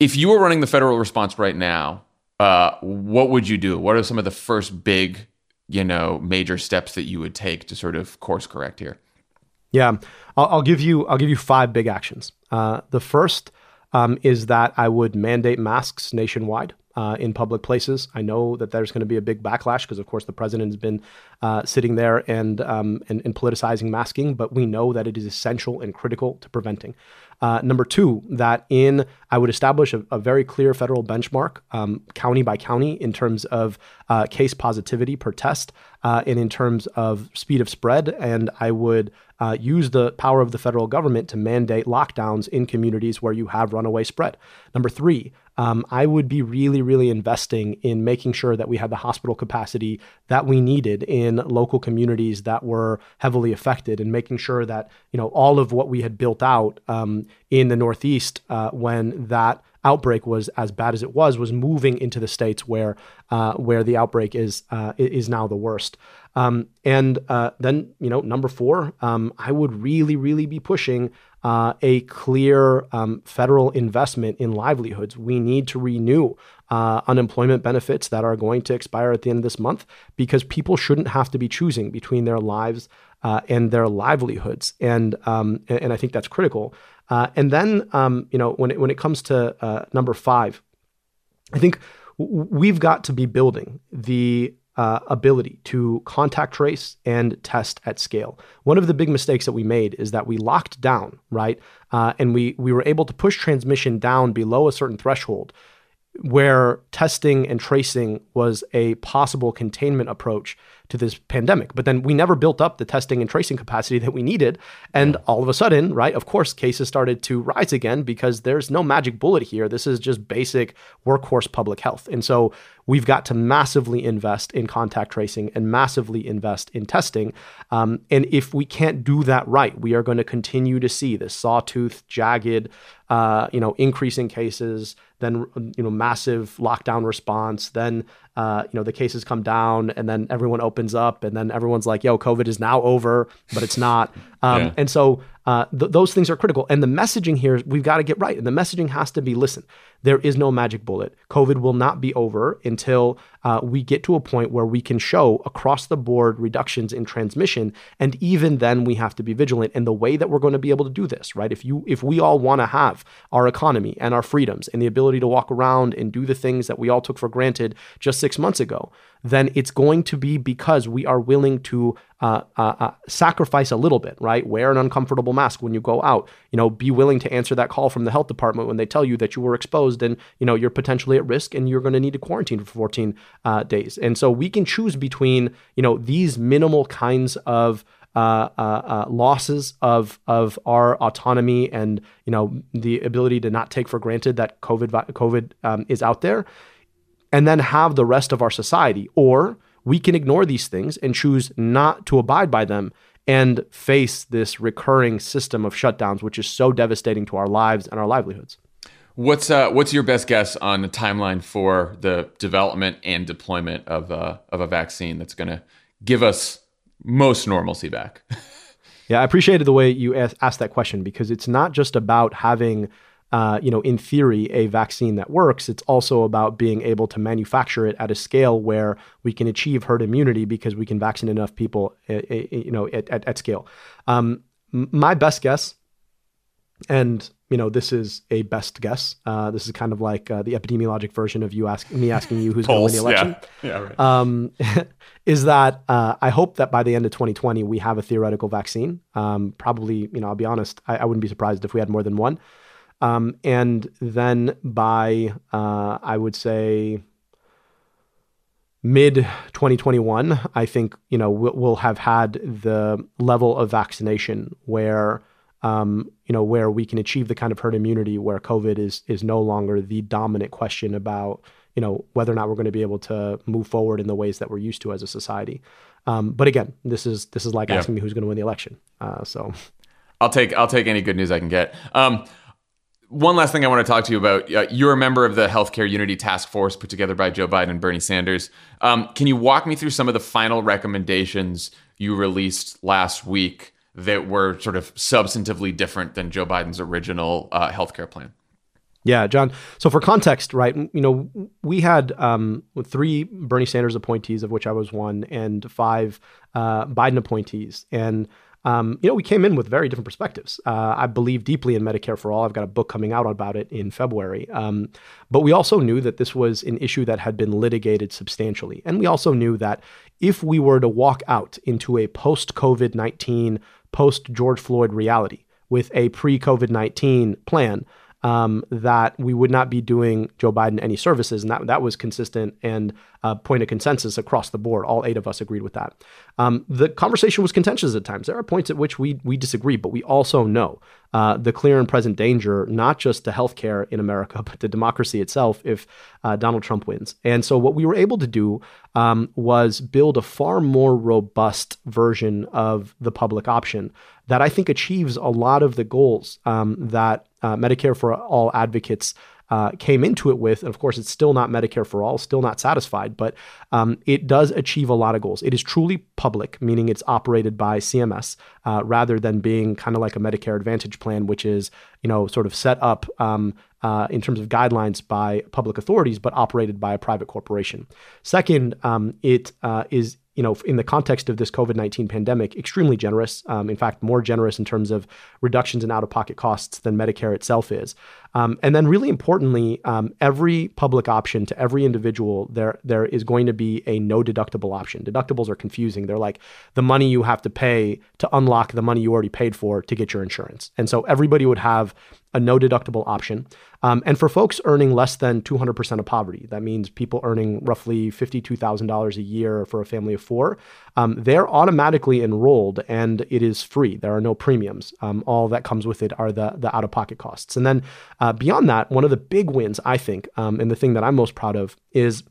If you were running the federal response right now, uh, what would you do? What are some of the first big, you know, major steps that you would take to sort of course correct here? Yeah, I'll, I'll give you I'll give you five big actions. Uh, the first um, is that I would mandate masks nationwide. Uh, in public places. I know that there's going to be a big backlash because, of course, the president has been uh, sitting there and, um, and, and politicizing masking, but we know that it is essential and critical to preventing. Uh, number two, that in I would establish a, a very clear federal benchmark, um, county by county, in terms of uh, case positivity per test uh, and in terms of speed of spread. And I would uh, use the power of the federal government to mandate lockdowns in communities where you have runaway spread. Number three, um, I would be really, really investing in making sure that we had the hospital capacity that we needed in local communities that were heavily affected, and making sure that you know all of what we had built out um, in the Northeast uh, when that outbreak was as bad as it was was moving into the states where uh, where the outbreak is uh, is now the worst. Um, and uh, then you know number four, um, I would really really be pushing uh, a clear um, federal investment in livelihoods. We need to renew uh, unemployment benefits that are going to expire at the end of this month because people shouldn't have to be choosing between their lives uh, and their livelihoods. And um, and I think that's critical. Uh, and then, um, you know, when it, when it comes to uh, number five, I think we've got to be building the uh, ability to contact trace and test at scale. One of the big mistakes that we made is that we locked down, right? Uh, and we we were able to push transmission down below a certain threshold where testing and tracing was a possible containment approach to this pandemic. But then we never built up the testing and tracing capacity that we needed. And all of a sudden, right, of course, cases started to rise again because there's no magic bullet here. This is just basic workhorse public health. And so we've got to massively invest in contact tracing and massively invest in testing. Um, and if we can't do that right, we are going to continue to see this sawtooth, jagged, uh, you know, increasing cases, then you know, massive lockdown response, then uh, you know, the cases come down and then everyone opens up and then everyone's like, yo, COVID is now over, but it's not. Um, yeah. And so uh, th- those things are critical. And the messaging here, we've got to get right. And the messaging has to be listen, there is no magic bullet. COVID will not be over until uh, we get to a point where we can show across the board reductions in transmission. And even then, we have to be vigilant. And the way that we're going to be able to do this, right? If you, if we all want to have our economy and our freedoms and the ability to walk around and do the things that we all took for granted just six months ago, then it's going to be because we are willing to uh, uh, uh, sacrifice a little bit, right? Wear an uncomfortable mask when you go out. You know, be willing to answer that call from the health department when they tell you that you were exposed and you know you're potentially at risk and you're going to need to quarantine for 14 uh, days. And so we can choose between you know these minimal kinds of uh, uh, uh, losses of of our autonomy and you know the ability to not take for granted that COVID COVID um, is out there, and then have the rest of our society. Or we can ignore these things and choose not to abide by them and face this recurring system of shutdowns, which is so devastating to our lives and our livelihoods. What's uh, what's your best guess on the timeline for the development and deployment of uh, of a vaccine that's going to give us most normalcy back? yeah, I appreciated the way you asked that question because it's not just about having uh, you know, in theory, a vaccine that works. It's also about being able to manufacture it at a scale where we can achieve herd immunity because we can vaccinate enough people, uh, uh, you know, at, at, at scale. Um, my best guess, and you know, this is a best guess. Uh, this is kind of like uh, the epidemiologic version of you ask me asking you who's going to win the election. Yeah, yeah right. Um, is that uh, I hope that by the end of 2020 we have a theoretical vaccine. Um, probably, you know, I'll be honest, I, I, wouldn't be surprised if we had more than one. Um, and then by, uh, I would say, mid 2021, I think, you know, we'll, we'll have had the level of vaccination where, um, you know, where we can achieve the kind of herd immunity where COVID is, is no longer the dominant question about, you know, whether or not we're going to be able to move forward in the ways that we're used to as a society. Um, but again, this is this is like yeah. asking me who's going to win the election. Uh, so, I'll take I'll take any good news I can get. Um, one last thing I want to talk to you about. Uh, you're a member of the Healthcare Unity Task Force put together by Joe Biden and Bernie Sanders. Um, can you walk me through some of the final recommendations you released last week that were sort of substantively different than Joe Biden's original uh, healthcare plan? Yeah, John. So for context, right, you know, we had um, three Bernie Sanders appointees, of which I was one, and five uh, Biden appointees, and um, you know, we came in with very different perspectives. Uh, I believe deeply in Medicare for all. I've got a book coming out about it in February. Um, but we also knew that this was an issue that had been litigated substantially. And we also knew that if we were to walk out into a post COVID 19, post George Floyd reality with a pre COVID 19 plan, um, that we would not be doing Joe Biden any services, and that that was consistent and uh, point of consensus across the board. All eight of us agreed with that. Um, the conversation was contentious at times. There are points at which we we disagree, but we also know uh, the clear and present danger, not just to healthcare in America, but to democracy itself, if uh, Donald Trump wins. And so, what we were able to do um, was build a far more robust version of the public option that I think achieves a lot of the goals um, that uh, Medicare for All advocates uh, came into it with. And of course, it's still not Medicare for all, still not satisfied, but um, it does achieve a lot of goals. It is truly public, meaning it's operated by CMS uh, rather than being kind of like a Medicare Advantage plan, which is you know sort of set up um, uh, in terms of guidelines by public authorities, but operated by a private corporation. Second, um, it uh, is you know, in the context of this COVID 19 pandemic, extremely generous. Um, in fact, more generous in terms of reductions in out of pocket costs than Medicare itself is. Um, and then, really importantly, um, every public option to every individual, there there is going to be a no deductible option. Deductibles are confusing. They're like the money you have to pay to unlock the money you already paid for to get your insurance. And so everybody would have a no deductible option. Um, and for folks earning less than 200% of poverty, that means people earning roughly $52,000 a year for a family of four, um, they're automatically enrolled and it is free. There are no premiums. Um, all that comes with it are the, the out of pocket costs. And then uh, beyond that, one of the big wins, I think, um, and the thing that I'm most proud of is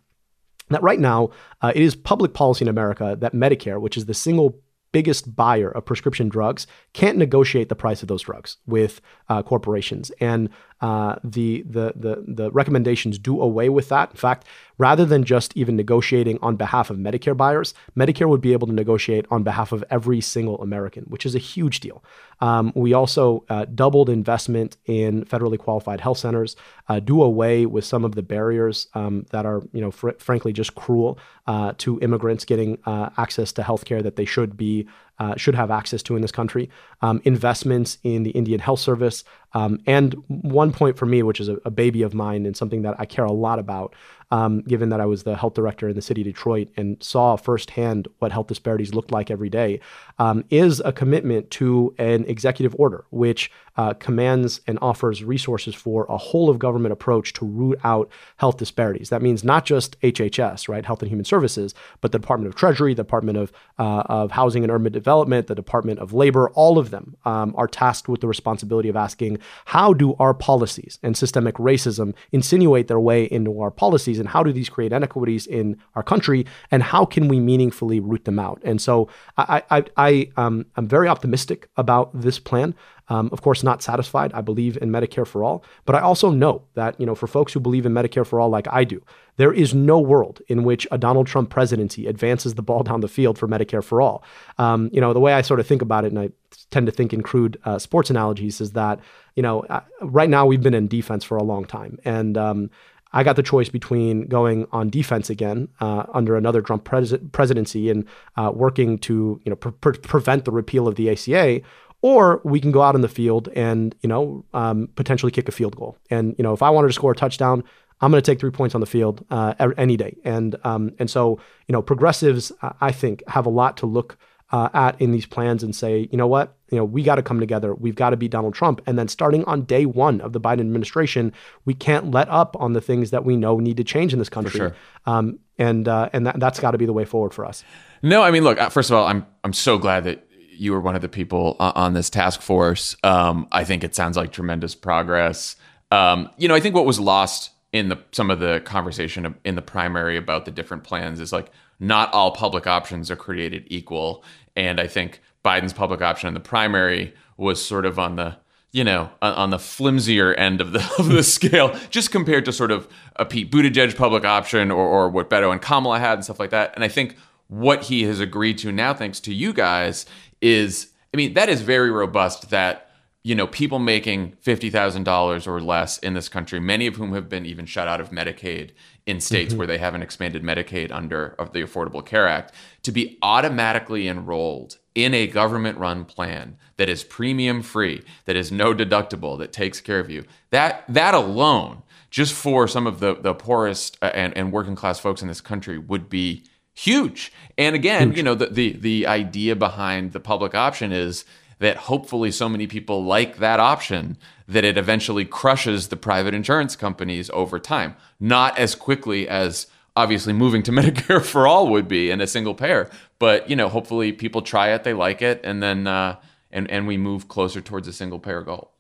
that right now uh, it is public policy in America that Medicare, which is the single biggest buyer of prescription drugs can't negotiate the price of those drugs with uh, corporations. And uh, the, the, the, the recommendations do away with that. In fact, rather than just even negotiating on behalf of Medicare buyers, Medicare would be able to negotiate on behalf of every single American, which is a huge deal. Um, we also uh, doubled investment in federally qualified health centers, uh, do away with some of the barriers um, that are, you know, fr- frankly, just cruel uh, to immigrants getting uh, access to health care that they should be uh, should have access to in this country. Um, investments in the Indian Health Service, um, and one point for me, which is a, a, baby of mine and something that I care a lot about, um, given that I was the health director in the city of Detroit and saw firsthand what health disparities looked like every day, um, is a commitment to an executive order which uh, commands and offers resources for a whole of government approach to root out health disparities. That means not just HHS, right, Health and Human Services, but the Department of Treasury, the Department of uh, of Housing and Urban Development, the Department of Labor. All of them um, are tasked with the responsibility of asking how do our policies and systemic racism insinuate their way into our policies, and how do these create inequities in our country, and how can we meaningfully root them out? And so I I, I um, I'm very optimistic about this plan. Um, of course, not satisfied. I believe in Medicare for all, but I also know that you know for folks who believe in Medicare for all, like I do, there is no world in which a Donald Trump presidency advances the ball down the field for Medicare for all. Um, you know, the way I sort of think about it, and I tend to think in crude uh, sports analogies, is that you know, uh, right now we've been in defense for a long time, and um, I got the choice between going on defense again uh, under another Trump pres- presidency and uh, working to you know pre- pre- prevent the repeal of the ACA, or we can go out in the field and you know um, potentially kick a field goal. And you know if I wanted to score a touchdown, I'm going to take three points on the field uh, any day. And um, and so you know progressives I think have a lot to look uh, at in these plans and say you know what you know we got to come together. We've got to beat Donald Trump. And then starting on day one of the Biden administration, we can't let up on the things that we know need to change in this country. Sure. Um, and uh, and that, that's got to be the way forward for us. No, I mean, look. Uh, first of all, I'm I'm so glad that you were one of the people on this task force. Um, I think it sounds like tremendous progress. Um, you know, I think what was lost in the some of the conversation in the primary about the different plans is like not all public options are created equal, and I think Biden's public option in the primary was sort of on the you know on the flimsier end of the of the scale, just compared to sort of a Pete Buttigieg public option or, or what Beto and Kamala had and stuff like that. And I think what he has agreed to now, thanks to you guys, is I mean, that is very robust that you know, people making $50,000 or less in this country, many of whom have been even shut out of Medicaid in states mm-hmm. where they haven't expanded Medicaid under of the Affordable Care Act, to be automatically enrolled in a government run plan that is premium free, that is no deductible, that takes care of you. That that alone, just for some of the the poorest uh, and, and working class folks in this country would be huge. And again, huge. you know, the, the the idea behind the public option is that hopefully so many people like that option that it eventually crushes the private insurance companies over time. Not as quickly as obviously moving to Medicare for all would be in a single payer, but you know, hopefully people try it, they like it, and then uh, and and we move closer towards a single payer goal.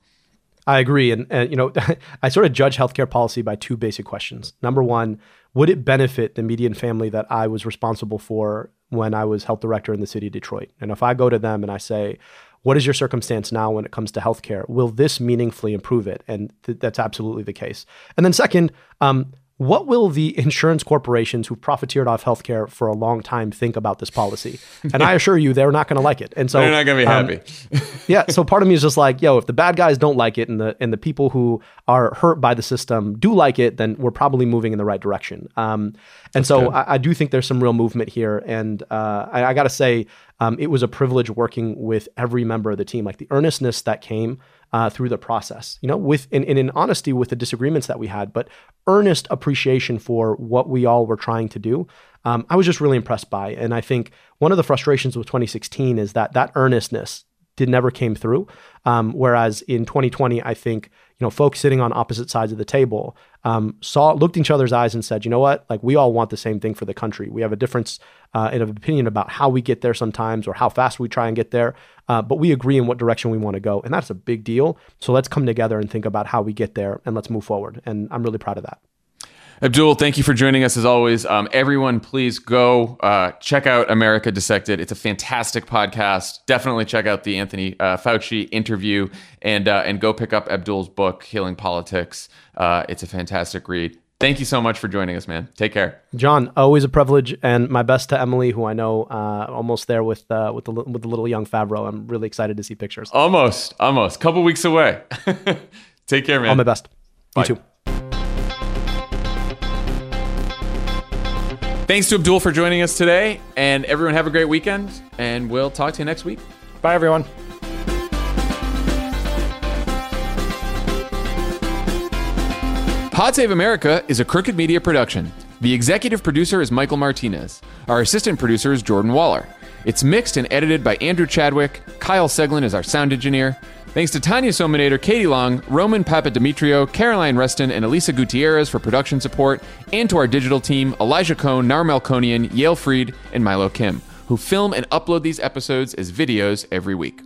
I agree, and, and you know, I sort of judge healthcare policy by two basic questions. Number one, would it benefit the median family that I was responsible for when I was health director in the city of Detroit? And if I go to them and I say, what is your circumstance now when it comes to healthcare? Will this meaningfully improve it? And th- that's absolutely the case. And then, second, um, what will the insurance corporations who profiteered off healthcare for a long time think about this policy? And I assure you, they're not going to like it. And so they're not going to be um, happy. yeah. So part of me is just like, yo, if the bad guys don't like it, and the and the people who are hurt by the system do like it, then we're probably moving in the right direction. Um, and That's so I, I, do think there's some real movement here. And uh, I, I got to say, um, it was a privilege working with every member of the team. Like the earnestness that came uh, through the process, you know, with in, in honesty with the disagreements that we had, but earnest appreciation for what we all were trying to do. Um, I was just really impressed by, and I think one of the frustrations with 2016 is that that earnestness did never came through. Um, whereas in 2020, I think you know folks sitting on opposite sides of the table um, saw looked each other's eyes and said, you know what, like we all want the same thing for the country. We have a difference uh, in opinion about how we get there sometimes or how fast we try and get there, uh, but we agree in what direction we want to go, and that's a big deal. So let's come together and think about how we get there, and let's move forward. And I'm really proud of that. Abdul, thank you for joining us as always. Um, everyone, please go uh, check out America Dissected. It's a fantastic podcast. Definitely check out the Anthony uh, Fauci interview and uh, and go pick up Abdul's book, Healing Politics. Uh, it's a fantastic read. Thank you so much for joining us, man. Take care, John. Always a privilege, and my best to Emily, who I know uh, almost there with uh, with the with the little young Favreau. I'm really excited to see pictures. Almost, almost, couple weeks away. Take care, man. All my best. Bye. You too. Thanks to Abdul for joining us today. And everyone, have a great weekend. And we'll talk to you next week. Bye, everyone. Pod Save America is a Crooked Media production. The executive producer is Michael Martinez. Our assistant producer is Jordan Waller. It's mixed and edited by Andrew Chadwick. Kyle Seglin is our sound engineer. Thanks to Tanya Somanader, Katie Long, Roman Papademetriou, Caroline Reston, and Elisa Gutierrez for production support, and to our digital team, Elijah Cohn, Nar Melkonian, Yale Freed, and Milo Kim, who film and upload these episodes as videos every week.